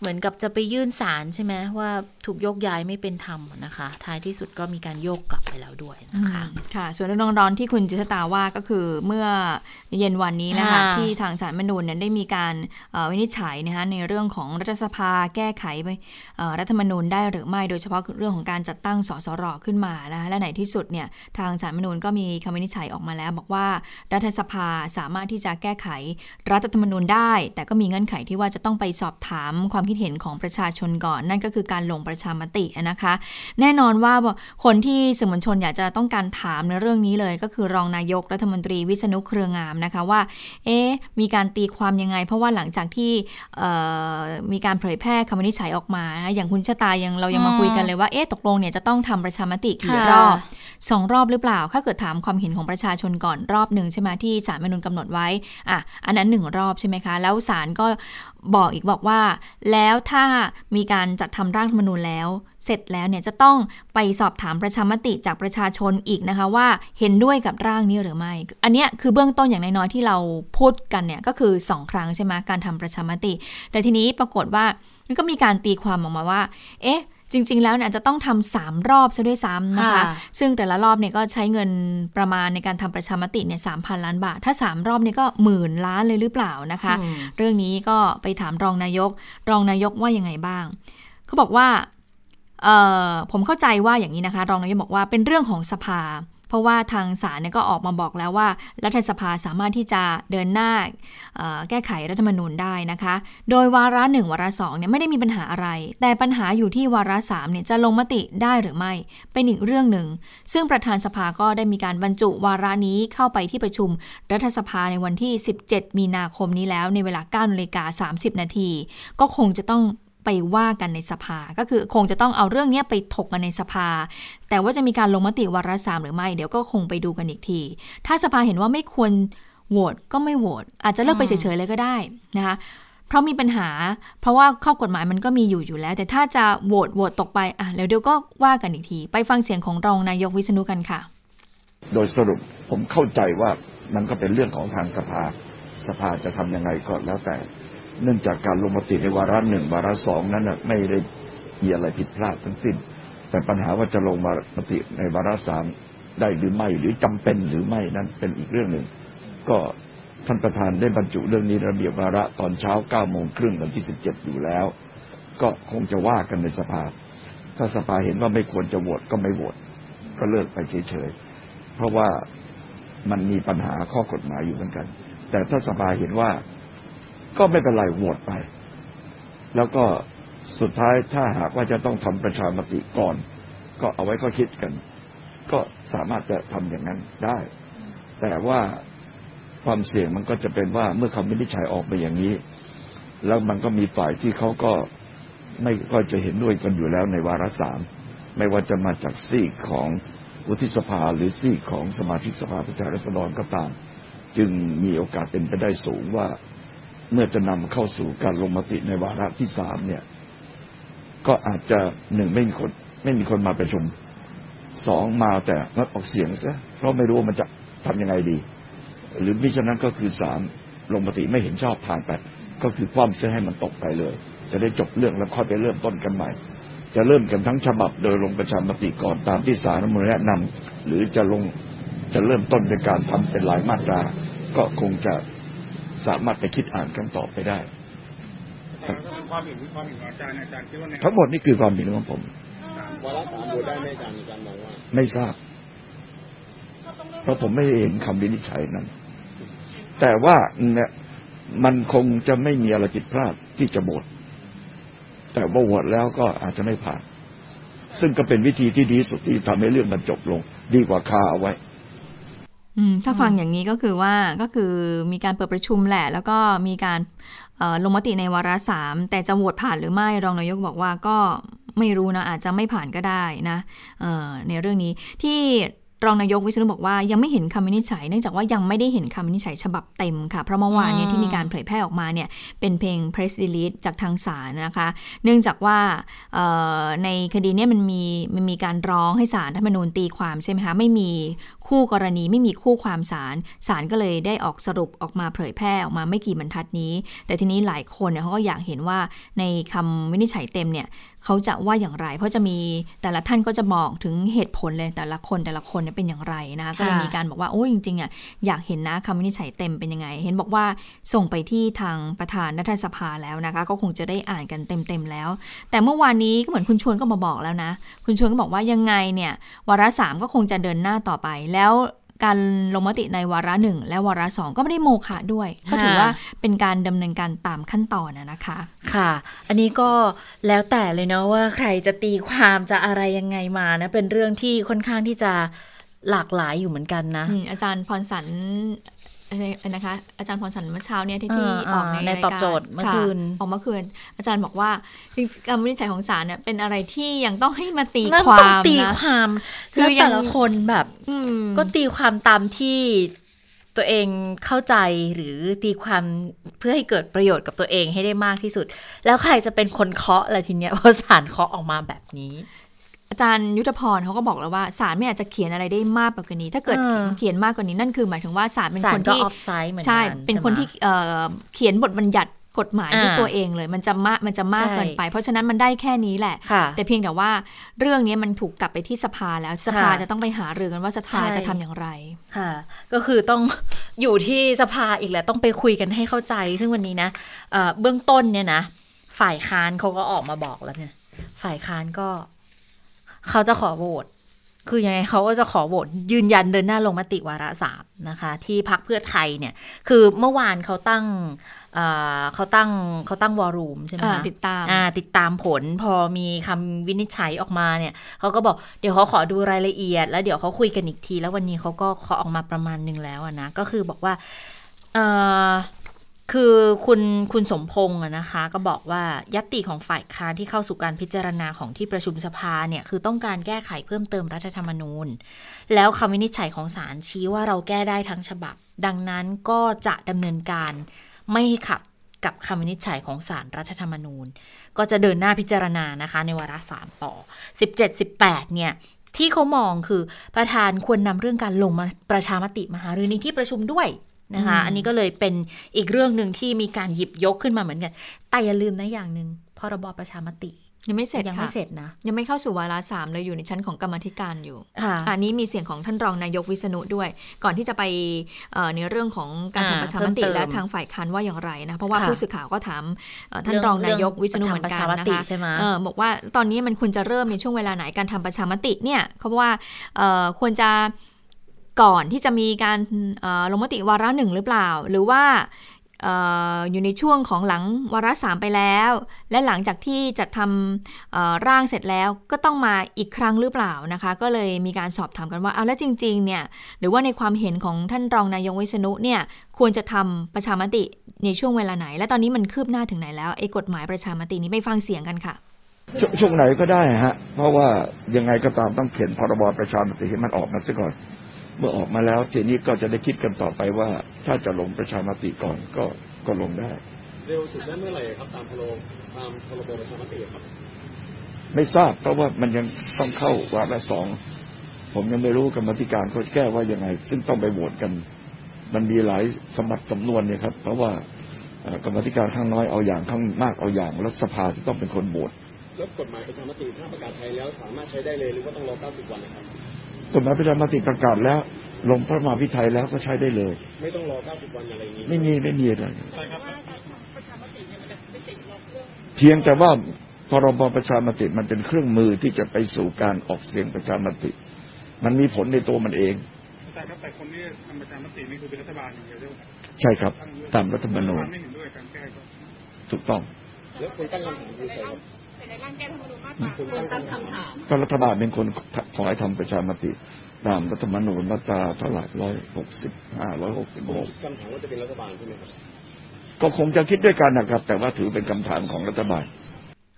เหมือนกับจะไปยื่นสารใช่ไหมว่าถูกโยกย้ายไม่เป็นธรรมนะคะ ท้ายที่สุดก็มีการโยกกลับไปแล้วด้วยนะคะ ค่ะ ส่วนเรื่องร้อนที่คุณจิตตาว่าก็คือเมื่อเย็นวันนี้นะคะที่ทางสารมนูญเนี่ยได้มีการวินิจฉัยนะคะในเรื่องของรัฐสภาแก้ไขไปรัฐธรรมนูญได้หรือไม่โดยเฉพาะเรื่องของการจัดตั้งสสรขึ้นมานะคะและในที่สุดเนี่ยทางสารมนูญก็มีคำวินิจฉัยออกมาแล้ว บอกว่ารัฐสภาสามารถที่จะแก้ไขรัฐธรรมนูญได้ แต่ก็มีเงื่อนไขที่ว่าจะต้องไปสอบถามความคิดเห็นของประชาชนก่อน นั่นก็คือการลงประชามตินะคะ แน่นอนว่าคนที่สื่อมวลชนอยากจะต้องการถามในเรื่องนี้เลย ก็คือรองนายกรัฐมนตรีวิษณุเครืองามนะคะว่า เอ๊มีการตีความยังไง เพราะว่าหลังจากที่มีการเผยแพร่คำวินิจฉัยออกมานะอย่างคุณชะตายังเรายังมาคุยกันเลยว่าเอ๊ตกลงเนี่ยจะต้องทำประชามติกี่รอบสองรอบหรือเปล่า ถ้าเกิดถามความเห็นของประชาชนก่อนรอบหนึ่งใช่ไหมที่ศาลมนุนกำหนดไว้อะอันนั้นหนึ่งรอบใช่ไหมคะ แล้วศาลก็ บอกอีกบอกว่า แล้วถ้ามีการจัดทำร่างธรรมนูญแล้ว เสร็จแล้วเนี่ยจะต้องไปสอบถามประชามติจากประชาชนอีกนะคะว่าเห็นด้วยกับร่างนี้หรือไม่ อันนี้คือเบื้องต้นอย่างน้อยๆที่เราพูดกันเนี่ยก็คือ 2 ครั้งใช่ไหมการทำประชามติ แต่ทีนี้ปรากฏว่ามันก็มีการตีความออกมาว่า เอ๊ะ จริง ๆ แล้วเนี่ยจะต้องทำสามรอบซะด้วยซ้ำนะคะ ซึ่งแต่ละรอบเนี่ยก็ใช้เงินประมาณในการทำประชามติเนี่ยสามพันล้านบาท ถ้าสามรอบเนี่ยก็หมื่นล้านเลยหรือเปล่านะคะ เรื่องนี้ก็ไปถามรองนายก รองนายกว่ายังไงบ้าง เขาบอกว่าผมเข้าใจว่าอย่างนี้นะคะ รองนายกบอกว่าเป็นเรื่องของสภา เพราะว่าทางศาลเนี่ยก็ออกมาบอกแล้วว่า รัฐสภาสามารถที่จะเดินหน้าแก้ไขรัฐธรรมนูญได้นะคะ โดยวาระหนึ่งวาระสองเนี่ยไม่ได้มีปัญหาอะไร แต่ปัญหาอยู่ที่วาระสามเนี่ยจะลงมติได้หรือไม่ เป็นอีกเรื่องหนึ่ง ซึ่งประธานสภาก็ได้มีการบรรจุวาระนี้เข้าไปที่ประชุมรัฐสภาในวันที่ 17 มีนาคมนี้แล้วในเวลา9นาฬิกา30 นาที ก็คงจะต้อง ไปว่ากันในสภา ก็คือคงจะต้องเอาเรื่องนี้ไปถกกันในสภา แต่ว่าจะมีการลงมติวาระสามหรือไม่เดี๋ยวก็คงไปดูกันอีกที ถ้าสภาเห็นว่าไม่ควรโหวตก็ไม่โหวตอาจจะเลิกไปเฉยๆเลยก็ได้นะคะเพราะมีปัญหา เพราะว่าข้อกฎหมายมันก็มีอยู่อยู่แล้ว แต่ถ้าจะโหวตโหวตตกไปอะแล้วเดี๋ยวก็ว่ากันอีกที ไปฟังเสียงของรองนายกวิษณุกันค่ะ โดยสรุปผมเข้าใจว่ามันก็เป็นเรื่องของทางสภาสภาจะทํำยังไงก็แล้วแต่ เนื่องจากการลงมติในวาระหนึ่งวาระสองนั้นไม่ได้มีอะไรผิดพลาดทั้งสิ้น แต่ปัญหาว่าจะลงมามติในวาระสามได้หรือไม่หรือจำเป็นหรือไม่นั้นเป็นอีกเรื่องหนึ่ง ก็ท่านประธานได้บรรจุเรื่องนี้ระเบียบวาระตอนเช้าเก้าโมงครึ่งวันที่สิบเจ็ดอยู่แล้ว ก็คงจะว่ากันในสภา ถ้าสภาเห็นว่าไม่ควรจะโหวตก็ไม่โหวตก็เลิกไปเฉยๆเพราะว่ามันมีปัญหาข้อกฎหมายอยู่เหมือนกัน แต่ถ้าสภาเห็นว่า ก็ไม่เป็นไรโหวตไป แล้วก็สุดท้ายถ้าหากว่าจะต้องทำประชามติก่อน ก็เอาไว้ก็คิดกัน ก็สามารถจะทำอย่างนั้นได้ แต่ว่าความเสี่ยงมันก็จะเป็นว่าเมื่อคำวินิจฉัยออกมาอย่างนี้ แล้วมันก็มีฝ่ายที่เขาก็ไม่ก็จะเห็นด้วยกันอยู่แล้วในวาระสามไม่ว่าจะมาจากซีกของวุฒิสภาหรือซีกของสมาชิกสภาผู้แทนราษฎรก็ตาม จึงมีโอกาสเป็นไปได้สูงว่า เมื่อจะนำเข้าสู่การลงมติในวาระที่สามเนี่ย ก็อาจจะหนึ่งไม่มีคนไม่มีคนมาประชุมสองมาแต่งดออกเสียงซะเพราะไม่รู้ว่ามันจะทำยังไงดี หรือมิฉะนั้นก็คือสามลงมติไม่เห็นชอบผ่านไปก็คือคว่ำเสียให้มันตกไปเลย จะได้จบเรื่องแล้วค่อยไปเริ่มต้นกันใหม่ จะเริ่มกันทั้งฉบับโดยลงประชามติก่อนตามที่สารมนแนะนำหรือจะลงจะเริ่มต้นในการทำเป็นรายมาตรา ก็คงจะ สามารถไปคิดอ่านกันต่อไปได้ความเห็นความเห็นของอาจารย์อาจารย์คิดว่าในทั้งหมดนี่คือความเห็นของผมวาระสามโหวตได้ไหมอาจารย์อาจารย์มองว่า ไม่ทราบ เพราะผมไม่ได้เห็นคำวินิจฉัยนั้น แต่ว่าเนี่ยมันคงจะไม่มีอะไรผิดพลาดที่จะโหวตแต่ว่าโหวตแล้วก็อาจจะไม่ผ่าน ซึ่งก็เป็นวิธีที่ดีสุดที่ทำให้เรื่องมันจบลง ดีกว่าคาเอาไว้อืม ถ้าฟังอย่างนี้ก็คือว่าก็คือมีการเปิดประชุมแหละ แล้วก็มีการเอ่อลงมติในวาระสามแต่จะโหวตผ่านหรือไม่รองนายกบอกว่าก็ไม่รู้นะอาจจะไม่ผ่านก็ได้นะเอ่อในเรื่องนี้ที่ รองนายกวิษณุบอกว่ายังไม่เห็นคำวินิจฉัยเนื่องจากว่ายังไม่ได้เห็นคำวินิจฉัยฉบับเต็มค่ะ เพราะเมื่อวานเนี่ยอืมที่มีการเผยแพร่ออกมาเนี่ยเป็นเพลง press release จากทางศาลนะคะ เนื่องจากว่าเอ่อในคดีเนี้มันมีมันมีการร้องให้ศาลรัฐธรรมนูญตีความใช่ไหมคะไม่มีคู่กรณีไม่มีคู่ความศาลศาลก็เลยได้ออกสรุปออกมาเผยแพร่ออกมาไม่กี่บรรทัดนี้ แต่ทีนี้หลายคนเนี่ยเขาก็อยากเห็นว่าในคำวินิจฉัยเต็มเนี่ยเขาจะว่าอย่างไร เพราะจะมีแต่ละท่านก็จะบอกถึงเหตุผลเลยแต่ละคนแต่ละคนเนี่ยเป็นอย่างไรนะคะก็เลยมีการบอกว่าโอ้ยจริงๆอะอยากเห็นนะคำวินิจฉัยเต็มเป็นยังไง เห็นบอกว่าส่งไปที่ทางประธานรัฐสภาแล้วนะคะ ก็คงจะได้อ่านกันเต็มๆแล้ว แต่เมื่อวานนี้ก็เหมือนคุณชวนก็มาบอกแล้วนะ คุณชวนก็บอกว่ายังไงเนี่ยวาระสามก็คงจะเดินหน้าต่อไปแล้ว การลงมติในวาระหนึ่งและวาระสองก็ไม่ได้โมฆะด้วย ก็ถือว่าเป็นการดำเนินการตามขั้นตอนนะนะคะ ค่ะ อันนี้ก็แล้วแต่เลยเนาะว่าใครจะตีความจะอะไรยังไงมานะเป็นเรื่องที่ค่อนข้างที่จะหลากหลายอยู่เหมือนกันนะอืมอาจารย์พรสันอะไร นะคะ อาจารย์พรสันเมื่อเช้าเนี่ยที่เออที่ออกในในรายตอบการโจทย์เมื่อค่ะคืนออกเมื่อคืน อาจารย์บอกว่าจริงๆการวินิจฉัยของศาลเนี่ยเป็นอะไรที่ยังต้องให้มาตีนั่นควาต้องมตีนะความ คือแล้วยัแต่งละคนแบบอืมก็ตีความตามที่ตัวเองเข้าใจหรือตีความเพื่อให้เกิดประโยชน์กับตัวเองให้ได้มากที่สุด แล้วใครจะเป็นคนเคาะอะไรทีเนี้ยเพราะศาลเคาะออกมาแบบนี้ อาจารย์ยุทธพรเขาก็บอกแล้วว่าศาลไม่อาจจะเขียนอะไรได้มากกว่านี้ ถ้าเกิดเออเขียนมากกว่านี้นั่นคือหมายถึงว่าศาลเป็นศาคลนก็ที่ออฟไซด์เหมือนกันใช่เป็นคนใช่ไหมที่เอ่อเขียนบทบัญญัติกฎหมายด้วยอ่าตัวเองเลยมันจะมากมันจะมากใช่เกินไป เพราะฉะนั้นมันได้แค่นี้แหละค่ะแต่เพียงแต่ว่าเรื่องนี้มันถูกกลับไปที่สภาแล้วสภาค่ะจะต้องไปหารือกันว่าสภาใช่จะทำอย่างไรค่ะ ก็คือต้องอยู่ที่สภาอีกแหละต้องไปคุยกันให้เข้าใจ ซึ่งวันนี้นะเอ่อเบื้องต้นเนี่ยนะ ฝ่ายค้านเขาก็ออกมาบอกแล้วเนี่ยฝ่ายค้านก็ เขาจะขอโหวตคือยังไงเขาก็จะขอโหวตยืนยันเดินหน้าลงมติวาระสามนะคะ ที่พักเพื่อไทยเนี่ย คือเมื่อวานเขาตั้งเอ่อเขาตั้งเขาตั้งวอรูมใช่ไหมอ่าคะติดตามอ่าติดตามผลพอมีคำวินิจฉัยออกมาเนี่ยเขาก็บอกเดี๋ยวเขาขอดูรายละเอียด แล้วเดี๋ยวเขาคุยกันอีกที แล้ววันนี้เขาก็ขอออกมาประมาณหนึ่งแล้วอะนะ ก็คือบอกว่าเออ คือคุณคุณสมพงษ์นะคะ ก็บอกว่ายัตติของฝ่ายค้านที่เข้าสู่การพิจารณาของที่ประชุมสภาเนี่ยคือต้องการแก้ไขเพิ่มเติมรัฐธรรมนูญ แล้วคำวินิจฉัยของศาลชี้ว่าเราแก้ได้ทั้งฉบับ ดังนั้นก็จะดำเนินการไม่ขัดกับคำวินิจฉัยของศาลรัฐธรรมนูญ ก็จะเดินหน้าพิจารณานะคะ ในวาระสามต่อ 17 18 เนี่ยที่เขามองคือประธานควรนำเรื่องการลงมาประชามติมหารือในที่ประชุมด้วย นะคะอันนี้ก็เลยเป็นอีกเรื่องหนึ่งที่มีการหยิบยกขึ้นมาเหมือนกัน แต่อย่าลืมนะอย่างหนึ่งพรบประชามติ ยังไม่เสร็จยังค่ะไม่เสร็จนะ ยังไม่เข้าสู่วาระสามเลยอยู่ในชั้นของกรรมาธิการอยู่ค่ะอันนี้มีเสียงของท่านรองนายกวิษณุด้วย ก่อนที่จะไปเอ่อในเรื่อง ของการอ่าทำประชามติเพิ่มเติมและทางฝ่ายค้านว่าอย่างไรนะเพราะว่าค่ะผู้สื่อข่าวก็ถามเอ่อท่านเรื่องรองนายกวิษณุเรื่องเหมือนกันทำประชามนะติคะใช่ไหมเออบอกว่าตอนนี้มันควรจะเริ่มในช่วงเวลาไหนการทำประชามติเนี่ยเขาบอกว่าเอ่อควรจะ ก่อนที่จะมีการลงมติวาระหนึ่งหรือเปล่า หรือว่าอยู่ในช่วงของหลังวาระสามไปแล้ว และหลังจากที่จัดทำร่างเสร็จแล้วก็ต้องมาอีกครั้งหรือเปล่านะคะ ก็เลยมีการสอบถามกันว่าเอาแล้วจริงๆเนี่ยหรือว่าในความเห็นของท่านรองนายกวิษณุเนี่ยควรจะทำประชามติในช่วงเวลาไหน และตอนนี้มันคืบหน้าถึงไหนแล้วไอ้กฎหมายประชามตินี้ไปฟังเสียงกันค่ะชช่วงไหนก็ได้ฮะเพราะว่ายังไงก็ตามต้องเขียนพรบประชามติให้มันออกมาซะก่อน เมื่อออกมาแล้วทีนี้ก็จะได้คิดกันต่อไปว่า ถ้าจะลงประชามติก่อนก็ก็ลงได้ เร็วสุดได้เมื่อไหร่ครับตามพรบตามพรบประชามติครับ ไม่ทราบเพราะว่ามันยังต้องเข้าวาระสองผมยังไม่รู้กรรมธิการเขาแก้ว่ายังไง ซึ่งต้องไปโหวตกัน มันมีหลายสมบัติสำนวนเนี่ยครับ เพราะว่าเอ่อกรรมธิการข้างน้อยเอาอย่างข้างมากเอาอย่างแล้วสภาจะต้องเป็นคนโหวตแล้วกฎหมายประชามติถ้าประกาศใช้แล้วสามารถใช้ได้เลยหรือว่าต้องรอ 90 วันนะครับ กฎหมายประชามติประกาศแล้ว ลงพระมหาพิไทยแล้วก็ใช้ได้เลย ไม่ต้องรอ90วันอะไรอย่างนี้ไม่มีไม่มีอะไรใช่ครับเพียงแต่ว่าพรบประชามติมันเป็นเครื่องมือที่จะไปสู่การออกเสียงประชามติ มันมีผลในตัวมันเองแต่ครับแต่คนที่ทำประชามตินี่คือเป็นรัฐบาลอย่างเดียวใช่ไหมครับใช่ครับ ตามรัฐธรรมนูญไม่เห็นด้วยการแก้ก็ถูกต้องแล้วคนตั้งคำถามคือใคร ครับคนตั้งคำถามก็รัฐบาลเป็นคนขอให้ทำประชามติตามรัฐธรรมนูญมาตราเท่าไหร่ร้อยหกสิบห้าร้อยหกสิบหกคำถามว่าจะเป็นรัฐบาลใช่ไหมครับก็คงจะคิดด้วยกันนะครับ แต่ว่าถือเป็นคำถามของรัฐบาล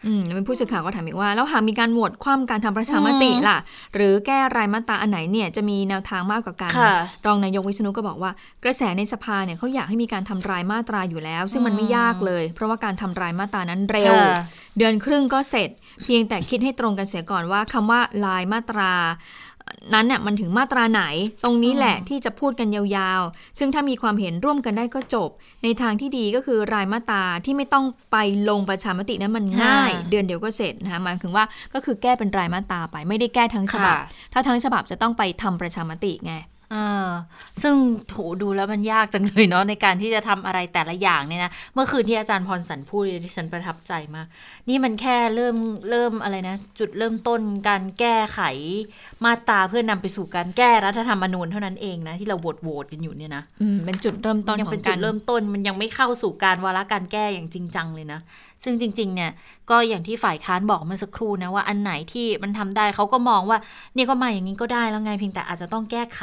อืมเป็นผู้สื่อข่าวก็ถามอีกว่า แล้วหากมีการโหวตคว่ำการทำประชามติล่ะ หรือแก้รายมาตราอันไหนเนี่ยจะมีแนวทางมากกว่ากันค่ะรองนายกวิษณุก็บอกว่า กระแสในสภาเนี่ยเขาอยากให้มีการทำรายมาตราอยู่แล้ว ซึ่งมันไม่ยากเลย เพราะว่าการทำรายมาตรานั้นเร็วค่ะเดือนครึ่งก็เสร็จ เพียงแต่คิดให้ตรงกันเสียก่อนว่าคำว่าลายมาตรา นั้นเนี่ยมันถึงมาตราไหน ตรงนี้แหละที่จะพูดกันยาวๆ ซึ่งถ้ามีความเห็นร่วมกันได้ก็จบ ในทางที่ดีก็คือรายมาตราที่ไม่ต้องไปลงประชามตินั้นมันง่ายค่ะเดือนเดียวก็เสร็จนะคะหมายถึงว่าก็คือแก้เป็นรายมาตราไป ไม่ได้แก้ทั้งฉบับค่ะถ้าทั้งฉบับจะต้องไปทำประชามติไง เออซึ่งโถดูแล้วมันยากจังเลยเนาะในการที่จะทำอะไรแต่ละอย่างเนี่ยนะเมื่อคืนที่อาจารย์พรสันพูดเนี่ยที่ฉันประทับใจมาก นี่มันแค่เริ่มเริ่มอะไรนะ จุดเริ่มต้นการแก้ไขมาตราเพื่อนำไปสู่การแก้รัฐธรรมนูญเท่านั้นเองนะที่เราโหวตโหวตกันอยู่เนี่ยนะอืมเป็นจุดเริ่มต้นยังขอเป็นงจุกาดรเริ่มต้นมันยังไม่เข้าสู่การวาระการแก้อย่างจริงจังเลยนะ ซึ่งจริง ๆ เนี่ย ก็อย่างที่ฝ่ายค้านบอกเมื่อสักครู่นะว่าอันไหนที่มันทำได้เขาก็มองว่าเนี่ยก็มาอย่างนี้ก็ได้แล้วไงเพียงแต่อาจจะต้องแก้ไข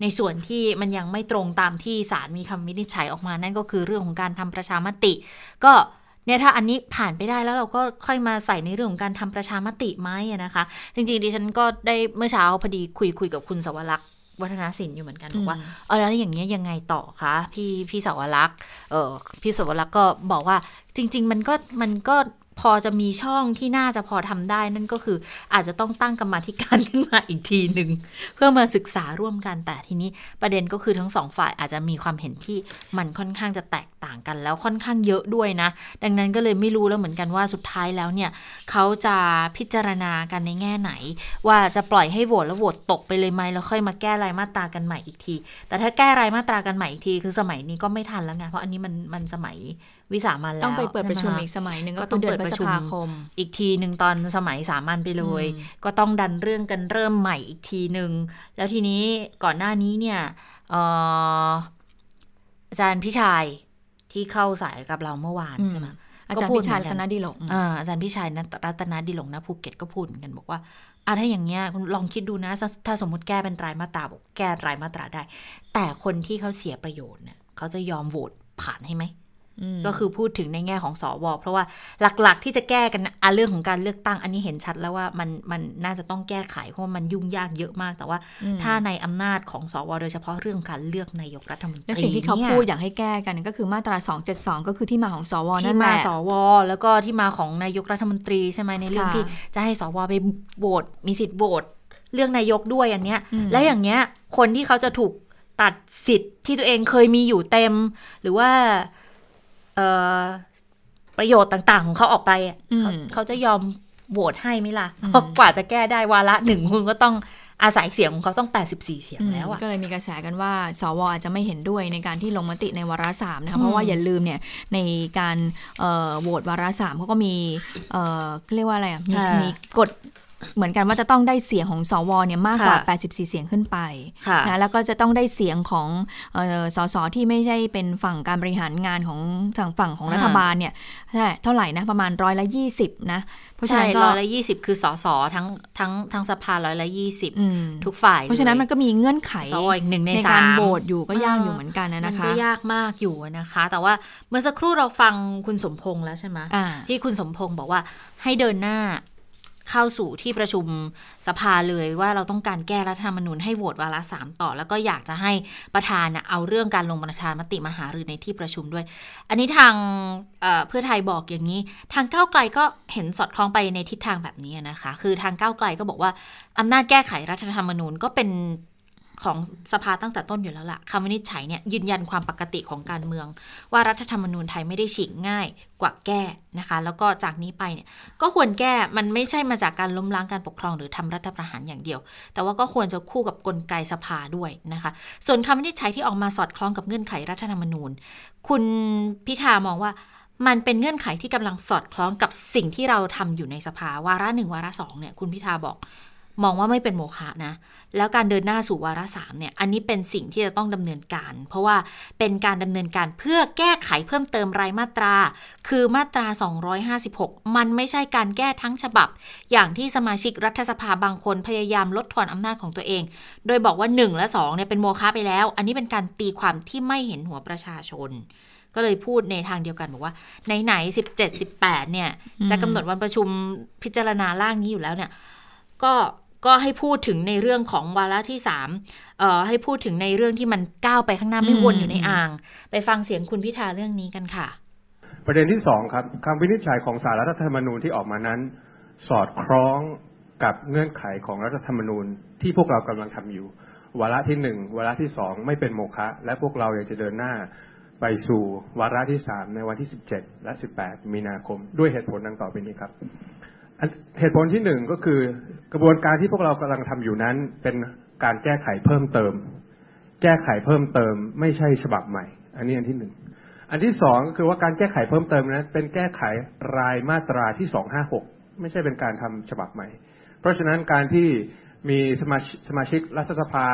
ในส่วนที่มันยังไม่ตรงตามที่ศาลมีคำวินิจฉัยออกมานั่นก็คือเรื่องของการทำประชามติ ก็เนี่ยถ้าอันนี้ผ่านไปได้แล้วเราก็ค่อยมาใส่ในเรื่องของการทำประชามติไหมอะนะคะ จริงๆดิฉันก็ได้เมื่อเช้าพอดีคุยคุยกับคุณสวรักษ์ วัฒนศิลป์อยู่เหมือนกันบอกว่าเออแล้วอย่างเงี้ยยังไงต่อคะพี่พี่สาวรักษ์เออพี่สาวรักษ์ก็บอกว่าจริง ๆ มันก็มันก็ พอจะมีช่องที่น่าจะพอทำได้นั่นก็คืออาจจะต้องตั้งกรรมธิการขึ้นมาอีกทีหนึ่งเพื่อมาศึกษาร่วมกันแต่ทีนี้ประเด็นก็คือทั้งสองฝ่ายอาจจะมีความเห็นที่มันค่อนข้างจะแตกต่างกันแล้วค่อนข้างเยอะด้วยนะ ดังนั้นก็เลยไม่รู้แล้วเหมือนกันว่าสุดท้ายแล้วเนี่ยเขาจะพิจารณากันในแง่ไหน ว่าจะปล่อยให้โหวตแล้วโหวตตกไปเลยไหมแล้วค่อยมาแก้รายมาตรากันใหม่อีกที แต่ถ้าแก้รายมาตรากันใหม่อีกทีคือสมัยนี้ก็ไม่ทันแล้วไงเพราะอันนี้มันมันสมัยวิสามันแล้วต้องไปเปิดประชุมใไหอีกสมัยหนึ่งก็ก็ต้คือองเดือเปินดพฤประษชุมภาคม อีกทีหนึ่งตอนสมัยสามัญไปเลยอืมก็ต้องดันเรื่องกันเริ่มใหม่อีกทีหนึ่งแล้วทีนี้ก่อนหน้านี้เนี่ยเอ่ออาจารย์พิชัยที่เข้าสายกับเราเมื่อวานอืมใช่ไหมอาจารย์ก็พูดพิชาเหมืรัอนตกันนดีหลงอ่าอาจารย์พิชัยนะรัตนดิหลงนะภูเก็ตก็พูดเหมือนกันบอกว่าอะถ้าอย่างเงี้ยคุณลองคิดดูนะถ้าถ้าสมมติแก้เป็นรายมาตราบอกแก้รายมาตราได้ แต่คนที่เขาเสียประโยชน์เนี่ยเขาจะยอมโหวตผ่านให้ไหมม ก็คือพูดถึงในแง่ของสวเพราะว่าหลักๆที่จะแก้กันนะอะเรื่องของการเลือกตั้ง อันนี้เห็นชัดแล้วว่ามันมันน่าจะต้องแก้ไข เพราะว่ามันยุ่งยากเยอะมาก แต่ว่าอืมถ้าในอำนาจของสวโดยเฉพาะเรื่องการเลือกนายกรัฐมนตรีและสิ่งที่เขานี่ยพูดอยากให้แก้กันก็คือมาตรา 272 ก็คือที่มาของสวนั่ที่นแหมาละสวแล้วก็ที่มาของนายกรัฐมนตรีใช่ไหมในเรื่องค่ะที่จะให้สวไปโหวตมีสิทธิ์โหวตเรื่องนายกด้วยอันเนี้ยอืมและอย่างเงี้ยคนที่เขาจะถูกตัดสิทธิ์ที่ตัวเองเคยมีอยู่เต็ม หรือว่าเอ่อ ประโยชน์ต่างๆ ของเขาออกไปอะอืมเขาเขาจะยอมโหวตให้ไหมล่ะอืมเพราะกว่าจะแก้ได้วาระหนึ่งคุณก็ต้องอาศัยเสียงของเขาต้อง 84 เสียงแล้วอะก็เลยมีกระแสกันว่า สวอาจจะไม่เห็นด้วยในการที่ลงมติในวาระสามนะคะอืมเพราะว่าอย่าลืมเนี่ยในการเอ่อโหวตวาระสามเขาก็มีเอ่อเรียกว่าอะไรอะ มีมีกฎ เหมือนกันว่าจะต้องได้เสียงของสวเนี่ยมากกว่า 84 เสียงขึ้นไปค่ะนะแล้วก็จะต้องได้เสียงของเอ่อสสที่ไม่ใช่เป็นฝั่งการบริหารงานของทางฝั่งของรัฐบาลเนี่ยใช่เท่าไหร่นะประมาณร้อยละยี่สิบนะเพราะฉะใช่นั้นก็ร้อยละยี่สิบคือสสทั้งทั้งทั้งสภาร้อยละยี่สิบอืมทุกฝ่าย เพราะฉะนั้นมันก็มีเงื่อนไขสวอีกหนึ่งในในสามการโหวตอยู่ก็ยากอยู่เหมือนกันนะมันะคะก็ยากมากอยู่นะคะ แต่ว่าเมื่อสักครู่เราฟังคุณสมพงษ์แล้วใช่ไหมอ่าที่คุณสมพงษ์บอกว่าให้เดินหน้า เข้าสู่ที่ประชุมสภาเลยว่าเราต้องการแก้รัฐธรรมนูญให้โหวตวาระสามต่อ แล้วก็อยากจะให้ประธานเอาเรื่องการลงประชามติมาหารือในที่ประชุมด้วย อันนี้ทางเเพื่อไทยบอกอย่างนี้ ทางก้าวไกลก็เห็นสอดคล้องไปในทิศทางแบบนี้นะคะ คือทางก้าวไกลก็บอกว่าอำนาจแก้ไขรัฐธรรมนูญก็เป็น ของสภาตั้งแต่ต้นอยู่แล้วล่ะคำวินิจฉัยเนี่ยยืนยันความปกติของการเมือง ว่ารัฐธรรมนูญไทยไม่ได้ฉีกง่ายกว่าแก้นะคะ แล้วก็จากนี้ไปเนี่ยก็ควรแก้มันไม่ใช่มาจากการล้มล้างการปกครองหรือทำรัฐประหารอย่างเดียว แต่ว่าก็ควรจะคู่กับกลไกสภาด้วยนะคะ ส่วนคำวินิจฉัยที่ออกมาสอดคล้องกับเงื่อนไขรัฐธรรมนูญ คุณพิธามองว่ามันเป็นเงื่อนไขที่กำลังสอดคล้องกับสิ่งที่เราทำอยู่ในสภาวาระหนึ่งวาระสองเนี่ยคุณพิธาบอก มองว่าไม่เป็นโมฆะนะ แล้วการเดินหน้าสู่วาระสามเนี่ย อันนี้เป็นสิ่งที่จะต้องดำเนินการ เพราะว่าเป็นการดำเนินการเพื่อแก้ไขเพิ่มเติมรายมาตรา คือมาตรา 256 มันไม่ใช่การแก้ทั้งฉบับ อย่างที่สมาชิกรัฐสภาบางคนพยายามลดทอนอำนาจของตัวเอง โดยบอกว่า 1 และ2เนี่ยเป็นโมฆะไปแล้ว อันนี้เป็นการตีความที่ไม่เห็นหัวประชาชน ก็เลยพูดในทางเดียวกันบอกว่าไหนๆ17 18เนี่ยจะกำหนดวันประชุมพิจารณาร่างนี้อยู่แล้วเนี่ยก็ ก็ให้พูดถึงในเรื่องของวาระที่สามเอ่อให้พูดถึงในเรื่องที่มันก้าวไปข้างหน้าไม่วนอยู่ในอ่าง ไปฟังเสียงคุณพิธาเรื่องนี้กันค่ะ ประเด็นที่สองครับคำวินิจฉัยของสารรัฐธรรมนูญที่ออกมานั้น สอดคล้องกับเงื่อนไขของรัฐธรรมนูญที่พวกเรากำลังทำอยู่ วาระที่หนึ่งวาระที่สองไม่เป็นโมฆะและพวกเราอยากจะเดินหน้าไปสู่วาระที่สามในวันที่สิบเจ็ดและสิบแปดมีนาคม ด้วยเหตุผลดังต่อไปนี้ครับ เหตุผลที่หนึ่งก็คือกระบวนการที่พวกเรากำลังทำอยู่นั้น เป็นการแก้ไขเพิ่มเติม แก้ไขเพิ่มเติม ไม่ใช่ฉบับใหม่ อันนี้อันที่หนึ่งอันที่สองก็คือว่าการแก้ไขเพิ่มเติมนั้น เป็นแก้ไขรายมาตราที่สองห้าหกไม่ใช่เป็นการทำฉบับใหม่ เพราะฉะนั้นการที่มีสมาชิกสมาชิกรัฐสภา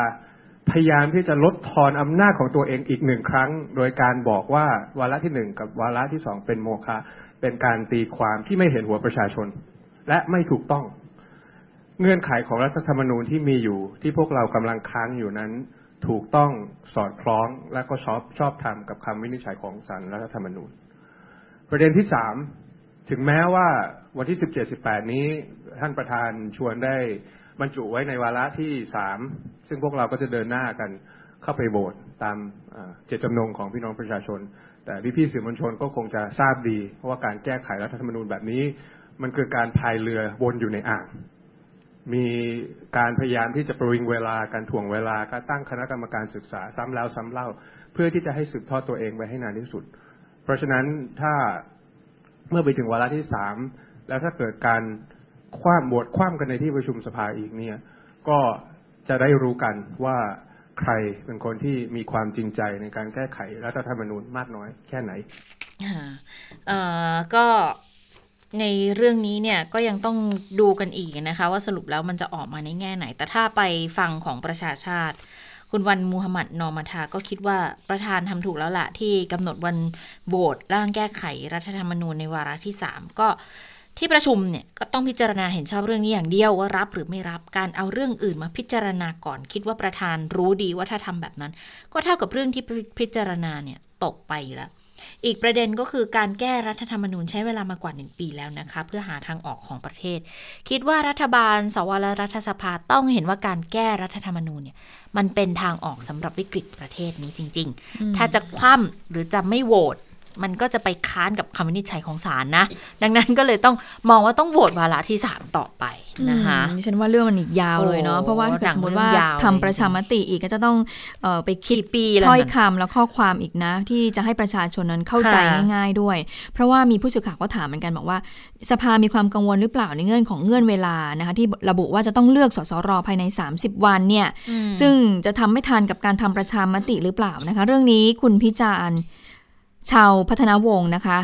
พยายามที่จะลดทอนอำนาจของตัวเองอีกหนึ่งครั้ง โดยการบอกว่าวาระที่หนึ่งกับวาระที่สองเป็นโมฆะเป็นการตีความที่ไม่เห็นหัวประชาชน และไม่ถูกต้อง เงื่อนไขของรัฐธรรมนูญที่มีอยู่ ที่พวกเรากำลังค้างอยู่นั้น ถูกต้องสอดคล้องและก็ชอบชอบธรรมกับคำวินิจฉัยของศาลรัฐธรรมนูญ ประเด็นที่สามถึงแม้ว่าวันที่สิบเจ็ดสิบแปดนี้ท่านประธานชวนได้บรรจุไว้ในวาระที่สามซึ่งพวกเราก็จะเดินหน้ากันเข้าไปโหวตตามเจตจำนงของพี่น้องประชาชน แต่พี่ๆสื่อมวลชนก็คงจะทราบดี เพราะว่าการแก้ไขรัฐธรรมนูญแบบนี้ มันคือการพายเรือวนอยู่ในอ่าง มีการพยายามที่จะประวิงเวลาการถ่วงเวลาการตั้งคณะกรรมการศึกษาซ้ำแล้วซ้ำเล่า เพื่อที่จะให้สืบทอดตัวเองไว้ให้นานที่สุด เพราะฉะนั้นถ้าเมื่อไปถึงวาระที่สามแล้วถ้าเกิดการคว้ามบวดคว้ามกันในที่ประชุมสภาอีกเนี่ย ก็จะได้รู้กันว่าใครเป็นคนที่มีความจริงใจในการแก้ไขรัฐธรรมนูญมากน้อยแค่ไหนก็ ในเรื่องนี้เนี่ยก็ยังต้องดูกันอีกนะคะ ว่าสรุปแล้วมันจะออกมาในแง่ไหน แต่ถ้าไปฟังของประชาชาติ คุณวันมูฮัมหมัดนอมาทาก็คิดว่าประธานทำถูกแล้วละที่กำหนดวันโหวตร่างแก้ไขรัฐธรรมนูญในวาระที่ 3 ก็ที่ประชุมเนี่ยก็ต้องพิจารณาเห็นชอบเรื่องนี้อย่างเดียวว่ารับหรือไม่รับการเอาเรื่องอื่นมาพิจารณาก่อนคิดว่าประธานรู้ดีว่าถ้าทำแบบนั้น ก็เท่ากับเรื่องที่พิจารณาเนี่ยตกไปแล้ว อีกประเด็นก็คือการแก้รัฐธรรมนูญใช้เวลามากว่าหนึ่งปีแล้วนะคะ เพื่อหาทางออกของประเทศ คิดว่ารัฐบาล สวและรัฐสภาต้องเห็นว่าการแก้รัฐธรรมนูญเนี่ยมันเป็นทางออกสำหรับวิกฤตประเทศนี้จริง ๆ ถ้าจะคว่ำหรือจะไม่โหวต มันก็จะไปค้านกับคำวินิจฉัยของศาลนะ ดังนั้นก็เลยต้องมองว่าต้องโหวตวาระที่ 3 ต่อไปนะคะฉันว่าเรื่องมันอีกยาวเลยเนาะเพราะว่าถ้าสมมติว่าทำประชามติอีกก็จะต้องเออไปคิดปีถ้อยคำแล้วข้อความอีกนะ ที่จะให้ประชาชนนั้นเข้าใจง่ายๆด้วย เพราะว่ามีผู้สื่อข่าวก็ถามเหมือนกันบอกว่า สภามีความกังวลหรือเปล่าในเงื่อนของเงื่อนเวลานะคะที่ระบุว่าจะต้องเลือกสสรภายใน 30 วันเนี่ยซึ่งจะทำไม่ทันกับการทำประชามติหรือเปล่านะคะ เรื่องนี้คุณพิจารณ์ ชาวพัฒนาวงศ์นะคะ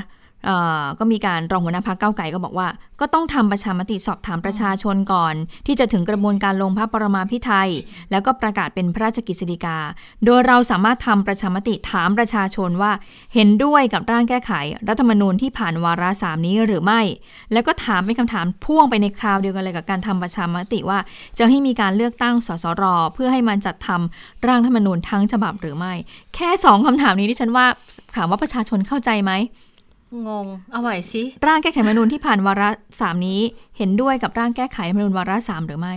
ก็มีการรองหัวหน้าพักเก้าไก่ก็บอกว่า ก็ต้องทำประชามติสอบถามประชาชนก่อน ที่จะถึงกระบวนการลงพระปรมาภิไธยแล้วก็ประกาศเป็นพระราชกิจสิกา โดยเราสามารถทำประชามติถามประชาชนว่า เห็นด้วยกับร่างแก้ไข รัฐธรรมนูญที่ผ่านวาระสามนี้หรือไม่ แล้วก็ถามเป็นคำถามพ่วงไปในคราวเดียวกันเลยกับการทำประชามติว่า จะให้มีการเลือกตั้งสสรเพื่อให้มันจัดทำร่างรัฐธรรมนูญทั้งฉบับหรือไม่ แค่สองคำถามนี้ที่ฉันว่าถามว่าประชาชนเข้าใจไหม งง เอาใหม่สิ ร่างแก้ไขรัฐธรรมนูญที่ผ่านวาระสามนี้ เห็นด้วยกับร่างแก้ไขรัฐธรรมนูญวาระสามหรือไม่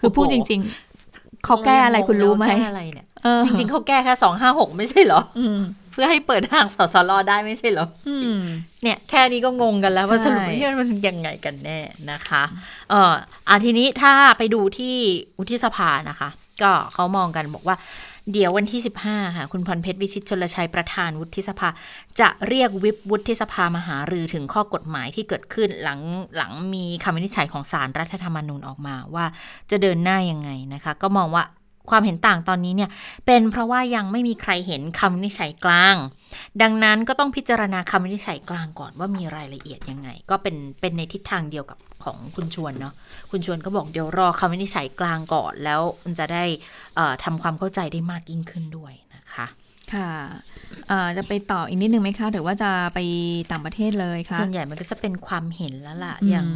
คือพูดจริง ๆ เขาแก้อะไรคุณรู้ไหมแก้อะไรเนี่ยเออจริงๆเขาแก้แค่สองห้าหกไม่ใช่เหรออืมเพื่อให้เปิดทางสสรได้ไม่ใช่เหรออืมเนี่ยแค่นี้ก็งงกันแล้วว่าใช่สรุปว่ามันยังไงกันแน่นะคะ เอออะทีนี้ถ้าไปดูที่วุฒิสภานะคะ ก็เขามองกันบอกว่า เดี๋ยววันที่ 15 ค่ะ คุณพรเพชรวิชิตชนลชัยประธานวุฒิสภา จะเรียกวิปวุฒิสภามาหารือถึงข้อกฎหมายที่เกิดขึ้นหลังหลังมีคำวินิจฉัยของสารรัฐธรรมนูญออกมาว่าจะเดินหน้ายังไงนะคะ ก็มองว่าความเห็นต่างตอนนี้เนี่ย เป็นเพราะว่ายังไม่มีใครเห็นคำวินิจฉัยกลาง ดังนั้นก็ต้องพิจารณาคำวินิจฉัยกลางก่อนว่ามีรายละเอียดยังไง ก็เป็นเป็นในทิศทางเดียวกับของคุณชวนเนาะคุณชวนก็บอกเดี๋ยวรอคำวินิจฉัยกลางก่อน แล้วมันจะได้เอ่อทำความเข้าใจได้มากยิ่งขึ้นด้วยนะคะค่ะเอ่อจะไปต่ออีกนิดนึงไหมคะหรือว่าจะไปต่างประเทศเลยคะส่วนใหญ่มันก็จะเป็นความเห็นแล้วล่ะอืมอย่าง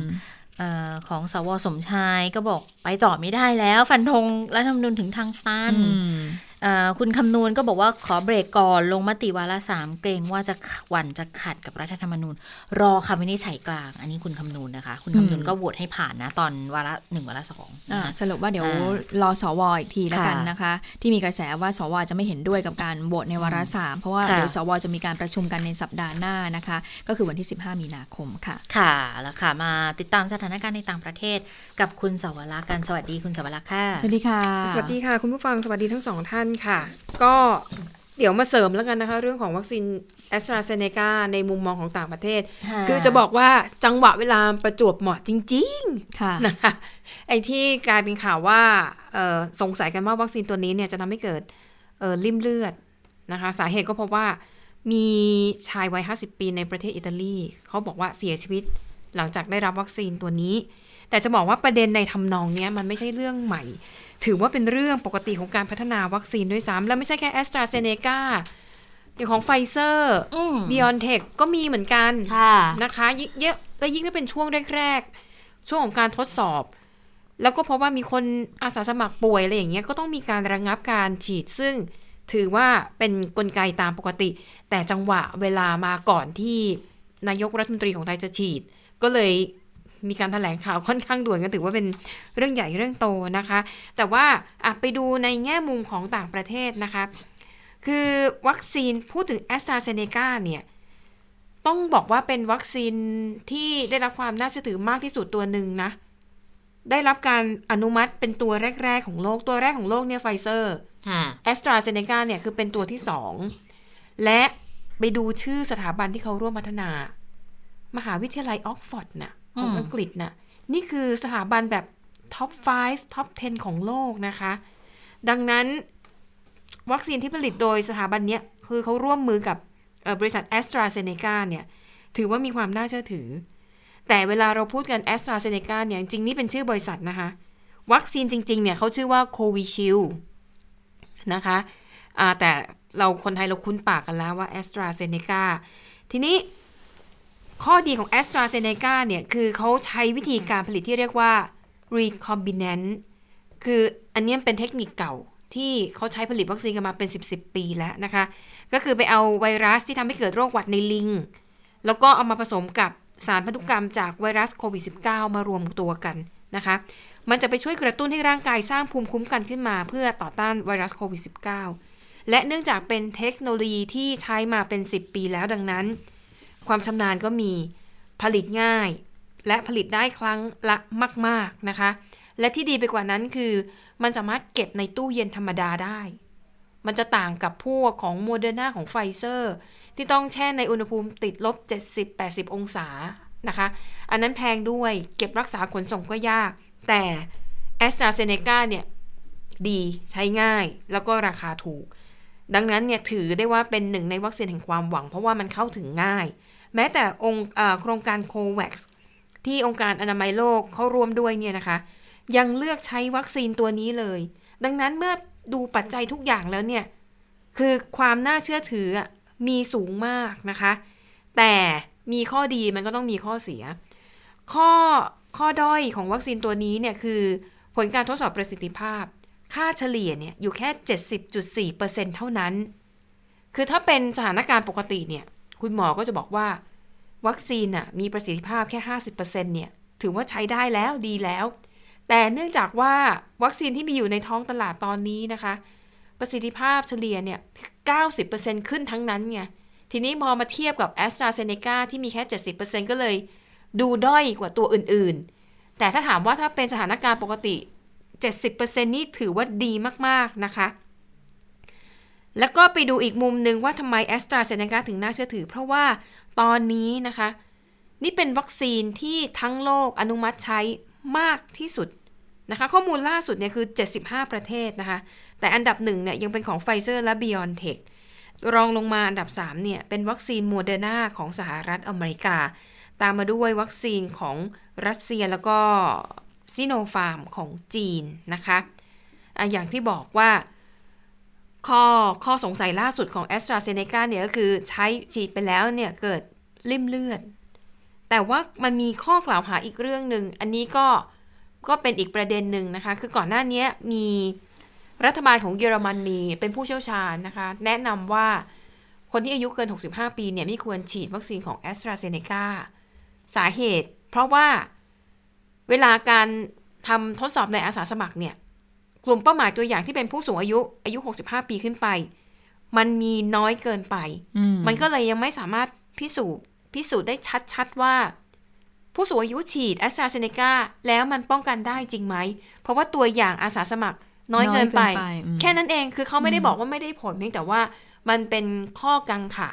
เออของสวสมชายก็บอกไปต่อไม่ได้แล้ว ฟันธงรัฐธรรมนูญถึงทางตันอืมเอ่อ คุณคำนวณก็บอกว่าขอเบรกก่อนลงมติวาระสามเกรงว่าจะหวั่นจะขัดกับรัฐธรรมนูญ รอคำวินิจฉัยกลาง อันนี้คุณคำนวณนะคะ คุณคำนวณอืมก็โหวตให้ผ่านนะ ตอนวาระหนึ่งวาระสองอ่านะคะสรุปว่าเดี๋ยวอ่ารอสวอีกทีแล้วกันค่ะนะคะ ที่มีกระแสว่าสวจะไม่เห็นด้วยกับการโหวตในวาระสามเพราะว่าค่ะเดี๋ยวสวจะมีการประชุมกันในสัปดาห์หน้านะคะ ก็คือวันที่ 15 มีนาคมค่ะ ค่ะแล้วค่ะมาติดตามสถานการณ์ในต่างประเทศกับคุณสวรักษ์กันสวัสดีคุณสวรักษ์ค่ะสวัสดีค่ะ สวัสดีค่ะ คุณผู้ฟังสวัสดีทั้งสองท่านค่ะ ก็เดี๋ยวมาเสริมแล้วกันนะคะ เรื่องของวัคซีนแอสตราเซเนกาในมุมมองของต่างประเทศค่ะคือจะบอกว่าจังหวะเวลาประจวบเหมาะจริงค่ะๆนะคะไอ้ที่กลายเป็นข่าวว่าเอ่อสงสัยกันว่าวัคซีนตัวนี้เนี่ยจะทำให้เกิดเอ่อลิ่มเลือดนะคะ สาเหตุก็เพราะว่ามีชายวัย 50 ปีในประเทศอิตาลี เขาบอกว่าเสียชีวิตหลังจากได้รับวัคซีนตัวนี้ แต่จะบอกว่าประเด็นในทำนองเนี้ยมันไม่ใช่เรื่องใหม่ ถือว่าเป็นเรื่องปกติของการพัฒนาวัคซีนด้วยซ้ำและไม่ใช่แค่แอสตราเซเนกาอย่างของไฟเซอร์อืม BioNTech ก็มีเหมือนกันค่ะนะคะยิ่งเยอะและยิ่งถ้าเป็นช่วงแรกๆ ช่วงของการทดสอบ แล้วก็เพราะว่ามีคนอาสาสมัครป่วยอะไรอย่างเงี้ยก็ต้องมีการระงับการฉีดซึ่งถือว่าเป็นนกลไกตามปกติ แต่จังหวะเวลามาก่อนที่นายกรัฐมนตรีของไทยจะฉีด ก็เลย มีการถแถลงข่าวค่อนข้างด่วนกันถือว่าเป็นเรื่องใหญ่เรื่องโตนะคะ แต่ว่าอะไปดูในแง่มุมของต่างประเทศนะคะ คือวัคซีนพูดถึงแอสตราเซเนกาเนี่ยต้องบอกว่าเป็นวัคซีนที่ได้รับความน่าเชื่อถือมากที่สุดตัวหนึ่งนะ ได้รับการอนุมัติเป็นตัวแรก ๆ ของโลกตัวแรกของโลกเนี่ยไฟเซอร์ค่ะแอสตราเซเนกาเนี่ยคือเป็นตัวที่สองและไปดูชื่อสถาบันที่เขาร่วมพัฒนา มหาวิทยาลัยออกซฟอร์ดน่ะ ของอืมอังกฤษน่ะ นี่คือสถาบันแบบ top 5 top 10 ของโลกนะคะ ดังนั้นวัคซีนที่ผลิตโดยสถาบันเนี้ย คือเขาร่วมมือกับเอ่อบริษัทแอสตราเซเนกาเนี่ย ถือว่ามีความน่าเชื่อถือ แต่เวลาเราพูดกันแอสตราเซเนกาเนี่ย จริงๆนี่เป็นชื่อบริษัทนะคะ วัคซีนจริง ๆ เนี่ยเขาชื่อว่าโควิชิลด์นะคะอ่าแต่เราคนไทยเราคุ้นปากกันแล้วว่าแอสตราเซเนกาทีนี้ ข้อดีของแอสตราเซเนกาเนี่ยคือเขาใช้วิธีการผลิตที่เรียกว่า recombinant คืออันนี้เป็นเทคนิคเก่าที่เขาใช้ผลิตวัคซีนกันมาเป็น 10 10 ปีแล้วนะคะ ก็คือไปเอาไวรัสที่ทำให้เกิดโรคหวัดในลิง แล้วก็เอามาผสมกับสารพันธุกรรมจากไวรัสโควิด -19 มารวมตัวกันนะคะ มันจะไปช่วยกระตุ้นให้ร่างกายสร้างภูมิคุ้มกันขึ้นมา เพื่อต่อต้านไวรัสโควิด -19 และเนื่องจากเป็นเทคโนโลยีที่ใช้มาเป็น 10 ปีแล้วดังนั้น ความชำนาญก็มีผลิตง่าย และผลิตได้ครั้งละมาก ๆนะคะ และที่ดีไปกว่านั้นคือมันสามารถเก็บในตู้เย็นธรรมดาได้ มันจะต่างกับพวกของโมเดอร์นาของไฟเซอร์ ที่ต้องแช่ในอุณหภูมิติดลบ 70-80 องศานะคะ อันนั้นแพงด้วยเก็บรักษาขนส่งก็ยาก แต่ AstraZeneca เนี่ย ดีใช้ง่ายแล้วก็ราคาถูก ดังนั้นเนี่ยถือได้ว่าเป็นหนึ่งในวัคซีนแห่งความหวัง เพราะว่ามันเข้าถึงง่าย แม้แต่องค์โครงการโควัคที่องค์การอนามัยโลกเขาร่วมด้วยเนี่ยนะคะ ยังเลือกใช้วัคซีนตัวนี้เลย ดังนั้นเมื่อดูปัจจัยทุกอย่างแล้วเนี่ย คือความน่าเชื่อถือมีสูงมากนะคะ แต่มีข้อดีมันก็ต้องมีข้อเสีย ข้อข้อด้อยของวัคซีนตัวนี้เนี่ยคือผลการทดสอบประสิทธิภาพ ค่าเฉลี่ยเนี่ยอยู่แค่ 70.4%เท่านั้น คือถ้าเป็นสถานการณ์ปกติเนี่ย คุณหมอก็จะบอกว่า วัคซีนน่ะมีประสิทธิภาพแค่ 50%เนี่ยถือว่าใช้ได้แล้วดีแล้ว แต่เนื่องจากว่าวัคซีนที่มีอยู่ในท้องตลาดตอนนี้นะคะ ประสิทธิภาพเฉลี่ยเนี่ย 90%ขึ้นทั้งนั้นไงทีนี้พอมาเทียบกับ a s t r a z เซ e c a ที่มีแค่ 70%ก็เลย ดูด้อยกว่าตัวอื่นๆ แต่ถ้าถามว่าถ้าเป็นสถานการณ์ปกติ 70%นี่ถือว่าดีมากๆนะคะ แล้วก็ไปดูอีกมุมหนึ่งว่าทำไม AstraZeneca ถึงน่าเชื่อถือ เพราะว่าตอนนี้นะคะ นี่เป็นวัคซีนที่ทั้งโลกอนุมัติใช้มากที่สุดนะคะ ข้อมูลล่าสุดเนี่ยคือ 75 ประเทศนะคะ แต่อันดับหนึ่งเนี่ยยังเป็นของไฟเซอร์และ BioNTech รองลงมาอันดับ 3 เนี่ย เป็นวัคซีนโมเดอร์นาของสหรัฐอเมริกา ตามมาด้วยวัคซีนของรัสเซียแล้วก็ซิโนฟาร์มของจีนนะคะอะอย่างที่บอกว่า ข้อข้อสงสัยล่าสุดของ a s t r a z เซ e c a เนี่ยก็คือใช้ฉีดไปแล้วเนี่ยเกิดริ่มเลือด แต่ว่ามันมีข้อกล่าวหาอีกเรื่องหนึ่ง อันนี้ก็ก็เป็นอีกประเด็นหนึ่งนะคะ คือก่อนหน้านี้มีรัฐบาลของเยอรมนีเป็นผู้เชี่ยวชาญนะคะ แนะนำว่าคนที่อายุเกิน 65 ปีเนี่ยไม่ควรฉีดวัคซีนของ a s t r a z เซ e c a สาเหตุ เพราะว่าเวลาการทำทดสอบในอาสาสมัครเนี่ย กลุ่มเป้าหมายตัวอย่างที่เป็นผู้สูงอายุ อายุ 65 ปีขึ้นไป มันมีน้อยเกินไปอืมมันก็เลยยังไม่สามารถพิสูจน์พิสูจน์ได้ชัดๆว่า ผู้สูงอายุฉีดแอสตราเซเนกาแล้วมันป้องกันได้จริงไหม เพราะว่าตัวอย่างอาสาสมัครน้อยเกินไปน้อยเกินไปอืมแค่นั้นเองคือเขาไม่ได้บอกว่าไม่ได้ผลเพียงแต่ว่ามันเป็นข้อกังขา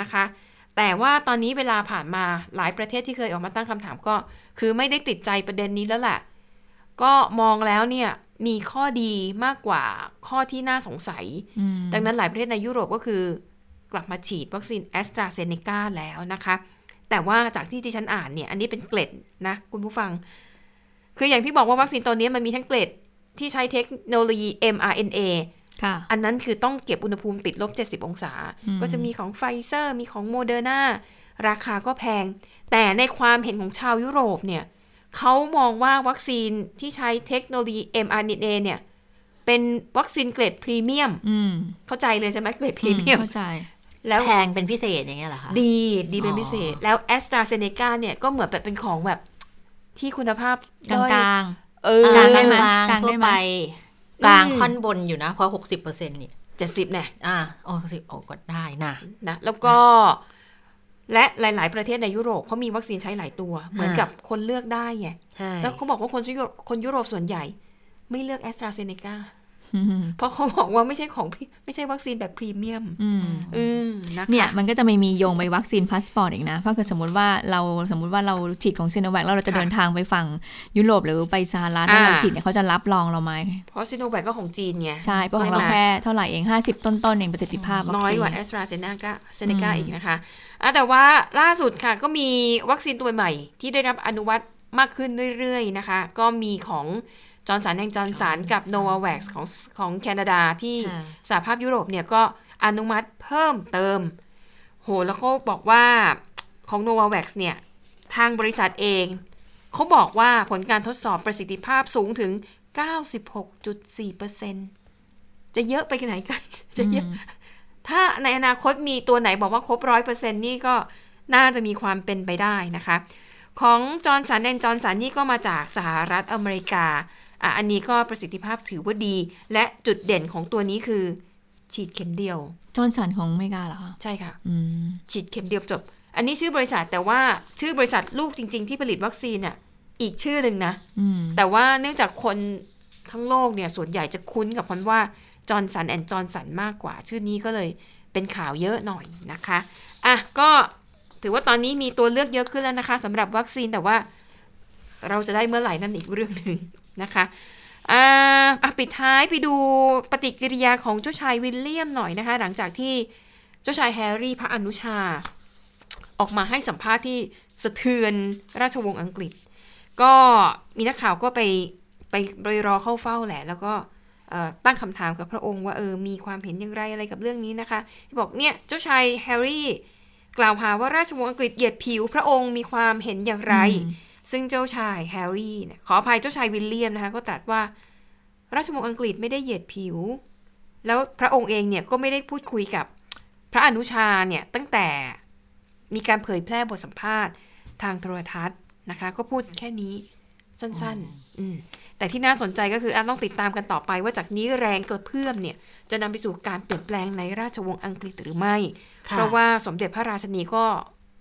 นะคะ แต่ว่าตอนนี้เวลาผ่านมาหลายประเทศที่เคยออกมาตั้งคำถามก็ คือไม่ได้ติดใจประเด็นนี้แล้วแหละก็มองแล้วเนี่ย มีข้อดีมากกว่าข้อที่น่าสงสัยอืมดังนั้นหลายประเทศในยุโรปก็คือกลับมาฉีดวัคซีนแอสตราเซเนกาแล้วนะคะ แต่ว่าจากที่ที่ฉันอ่านเนี่ย อันนี้เป็นเกร็ดนะ คุณผู้ฟัง คืออย่างที่บอกว่าวัคซีนตัวนี้มันมีทั้งเกรดที่ใช้เทคโนโลยี mRNA ค่ะอันนั้นคือต้องเก็บอุณหภูมิติดลบ 70 องศาอืมก็จะมีของไฟเซอร์ มีของโมเดอร์นาราคาก็แพง แต่ในความเห็นของชาวยุโรปเนี่ย เขามองว่าวัคซีนที่ใช้เทคโนโลยี mRNA เนี่ย เป็นวัคซีนเกรดพรีเมียมอืมเข้าใจเลยใช่ไหมเกรดพรีเมียมเข้าใจ แล้วแพงเป็นพิเศษอย่างเงี้ยเหรอคะดีดีเป็นอ๋อพิเศษ แล้วแอสตราเซเนกาเนี่ยก็เหมือนแบบเป็นของแบบที่คุณภาพกลางด้อยกลางเออกลางได้ไหมกลางกลางได้ทั่วไหมไปกลางอืมค่อนบนอยู่นะเพราะหกสิบเปอร์เซ็นต์นี่เจ็ดสิบเนี่ยอ่าโอ้สิบโอ้ก็ได้นะนะ แล้วก็ และหลาย ๆ ประเทศในยุโรปเขามีวัคซีนใช้หลายตัว เหมือนกับคนเลือกได้ไงใช่แล้วเขาบอกว่าคนยุโรปคนยุโรปส่วนใหญ่ ไม่เลือกแอสตราเซเนกาอืมเพราะเขาบอกว่าไม่ใช่ของพี่ไม่ใช่วัคซีนแบบพรีเมียมอืมอืมนะคะเนี่ยมันก็จะไม่มีโยงไปวัคซีนพาสปอร์ตอีกนะ เพราะคือสมมติว่าเราสมมติว่าเราฉีดของซีโนแวคแล้วเราจะค่ะเดินทางไปฝั่งยุโรปหรือไปสหรัฐแล้วอ่าเราฉีดเนี่ยเขาจะรับรองเราไหมเพราะซิโนแวคก็ของจีนไงใช่เพราะของเราใช่ไหมแค่เท่าไหร่เอง 50 ต้นๆเองประสิทธิภาพวัคน้อยซีนกว่าแอสตราเซเนกาเซเนกาอืมอีกนะคะ อะแต่ว่าล่าสุดค่ะก็มีวัคซีนตัวใหม่ ที่ได้รับอนุมัติมากขึ้นเรื่อยๆนะคะ ก็มีของจอห์นสันแอนด์จอห์นสันกับ n o v a v a x ของของแคนาดาที่ค่ะสหภาพยุโรปเนี่ยก็อนุมัติเพิ่มเติม โหแล้วก็บอกว่าของ n o v a v a x เนี่ย ทางบริษัทเอง เขาบอกว่าผลการทดสอบประสิทธิภาพสูงถึง 96.4%จะเยอะไปไหนกัน จะเยอะ ถ้าในอนาคตมีตัวไหนบอกว่าครบร้อยเปอร์เซ็นนี่ก็น่าจะมีความเป็นไปได้นะคะ ของ Johnson and Johnson นี่ก็มาจากสหรัฐอเมริกาอะอันนี้ก็ประสิทธิภาพถือว่าดี และจุดเด่นของตัวนี้คือ ฉีดเข็มเดียว Johnson ของอเมริกาเหรอคะใช่ค่ะอืมฉีดเข็มเดียวจบ อันนี้ชื่อบริษัทแต่ว่าชื่อบริษัทลูกจริง ๆ ที่ผลิตวัคซีนอะอีกชื่อหนึ่งนะอืมแต่ว่าเนื่องจากคนทั้งโลกเนี่ยส่วนใหญ่จะคุ้นกับคำว่า Johnson and Johnson มากกว่า ชื่อนี้ก็เลยเป็นข่าวเยอะหน่อยนะคะอะก็ถือว่าตอนนี้มีตัวเลือกเยอะขึ้นแล้วนะคะสำหรับวัคซีนแต่ว่าเราจะได้เมื่อไหร่นั่นอีกเรื่องหนึ่งนะคะอ่าอะปิดท้ายไปดูปฏิกิริยาของเจ้าชายวิลเลียมหน่อยนะคะ หลังจากที่เจ้าชายแฮร์รี่พระอนุชา ออกมาให้สัมภาษณ์ที่สะเทือนราชวงศ์อังกฤษ ก็มีนักข่าวก็ไปไปรอเข้าเฝ้าแหละ แล้วก็ ตั้งคำถามกับพระองค์ว่าเออมีความเห็นอย่างไรอะไรกับเรื่องนี้นะคะ ที่บอกเนี่ยเจ้าชายแฮร์รี่กล่าวหาว่าราชวงศ์อังกฤษเหยียดผิวพระองค์มีความเห็นอย่างไรอืมซึ่งเจ้าชายแฮร์รี่เนี่ยขออภัยเจ้าชายวิลเลียมนะคะก็ตรัสว่า ราชวงศ์อังกฤษไม่ได้เหยียดผิว แล้วพระองค์เองเนี่ยก็ไม่ได้พูดคุยกับพระอนุชาเนี่ยตั้งแต่มีการเผยแพร่บทสัมภาษณ์ทางโทรทัศน์นะคะ ก็พูดแค่นี้สั้นๆอืม แต่ที่น่าสนใจก็คืออะต้องติดตามกันต่อไปว่าจากนี้แรงกระเพื่อมเนี่ยจะนำไปสู่การเปลี่ยนแปลงในราชวงศ์อังกฤษหรือไม่ค่ะเพราะว่าสมเด็จพระราชินีก็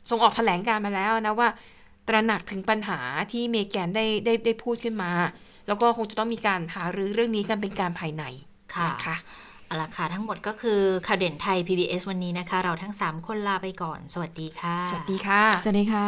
ทรงออกแถลงการมาแล้วนะว่า ตระหนักถึงปัญหาที่เมแกนได้ได้ได้พูดขึ้นมา แล้วก็คงจะต้องมีการหารือเรื่องนี้กันเป็นการภายในค่ะนะคะเอาละค่ะทั้งหมดก็คือข่าวเด่นไทย PBS วันนี้นะคะ เราทั้ง 3 คนลาไปก่อน สวัสดีค่ะ สวัสดีค่ะ สวัสดีค่ะ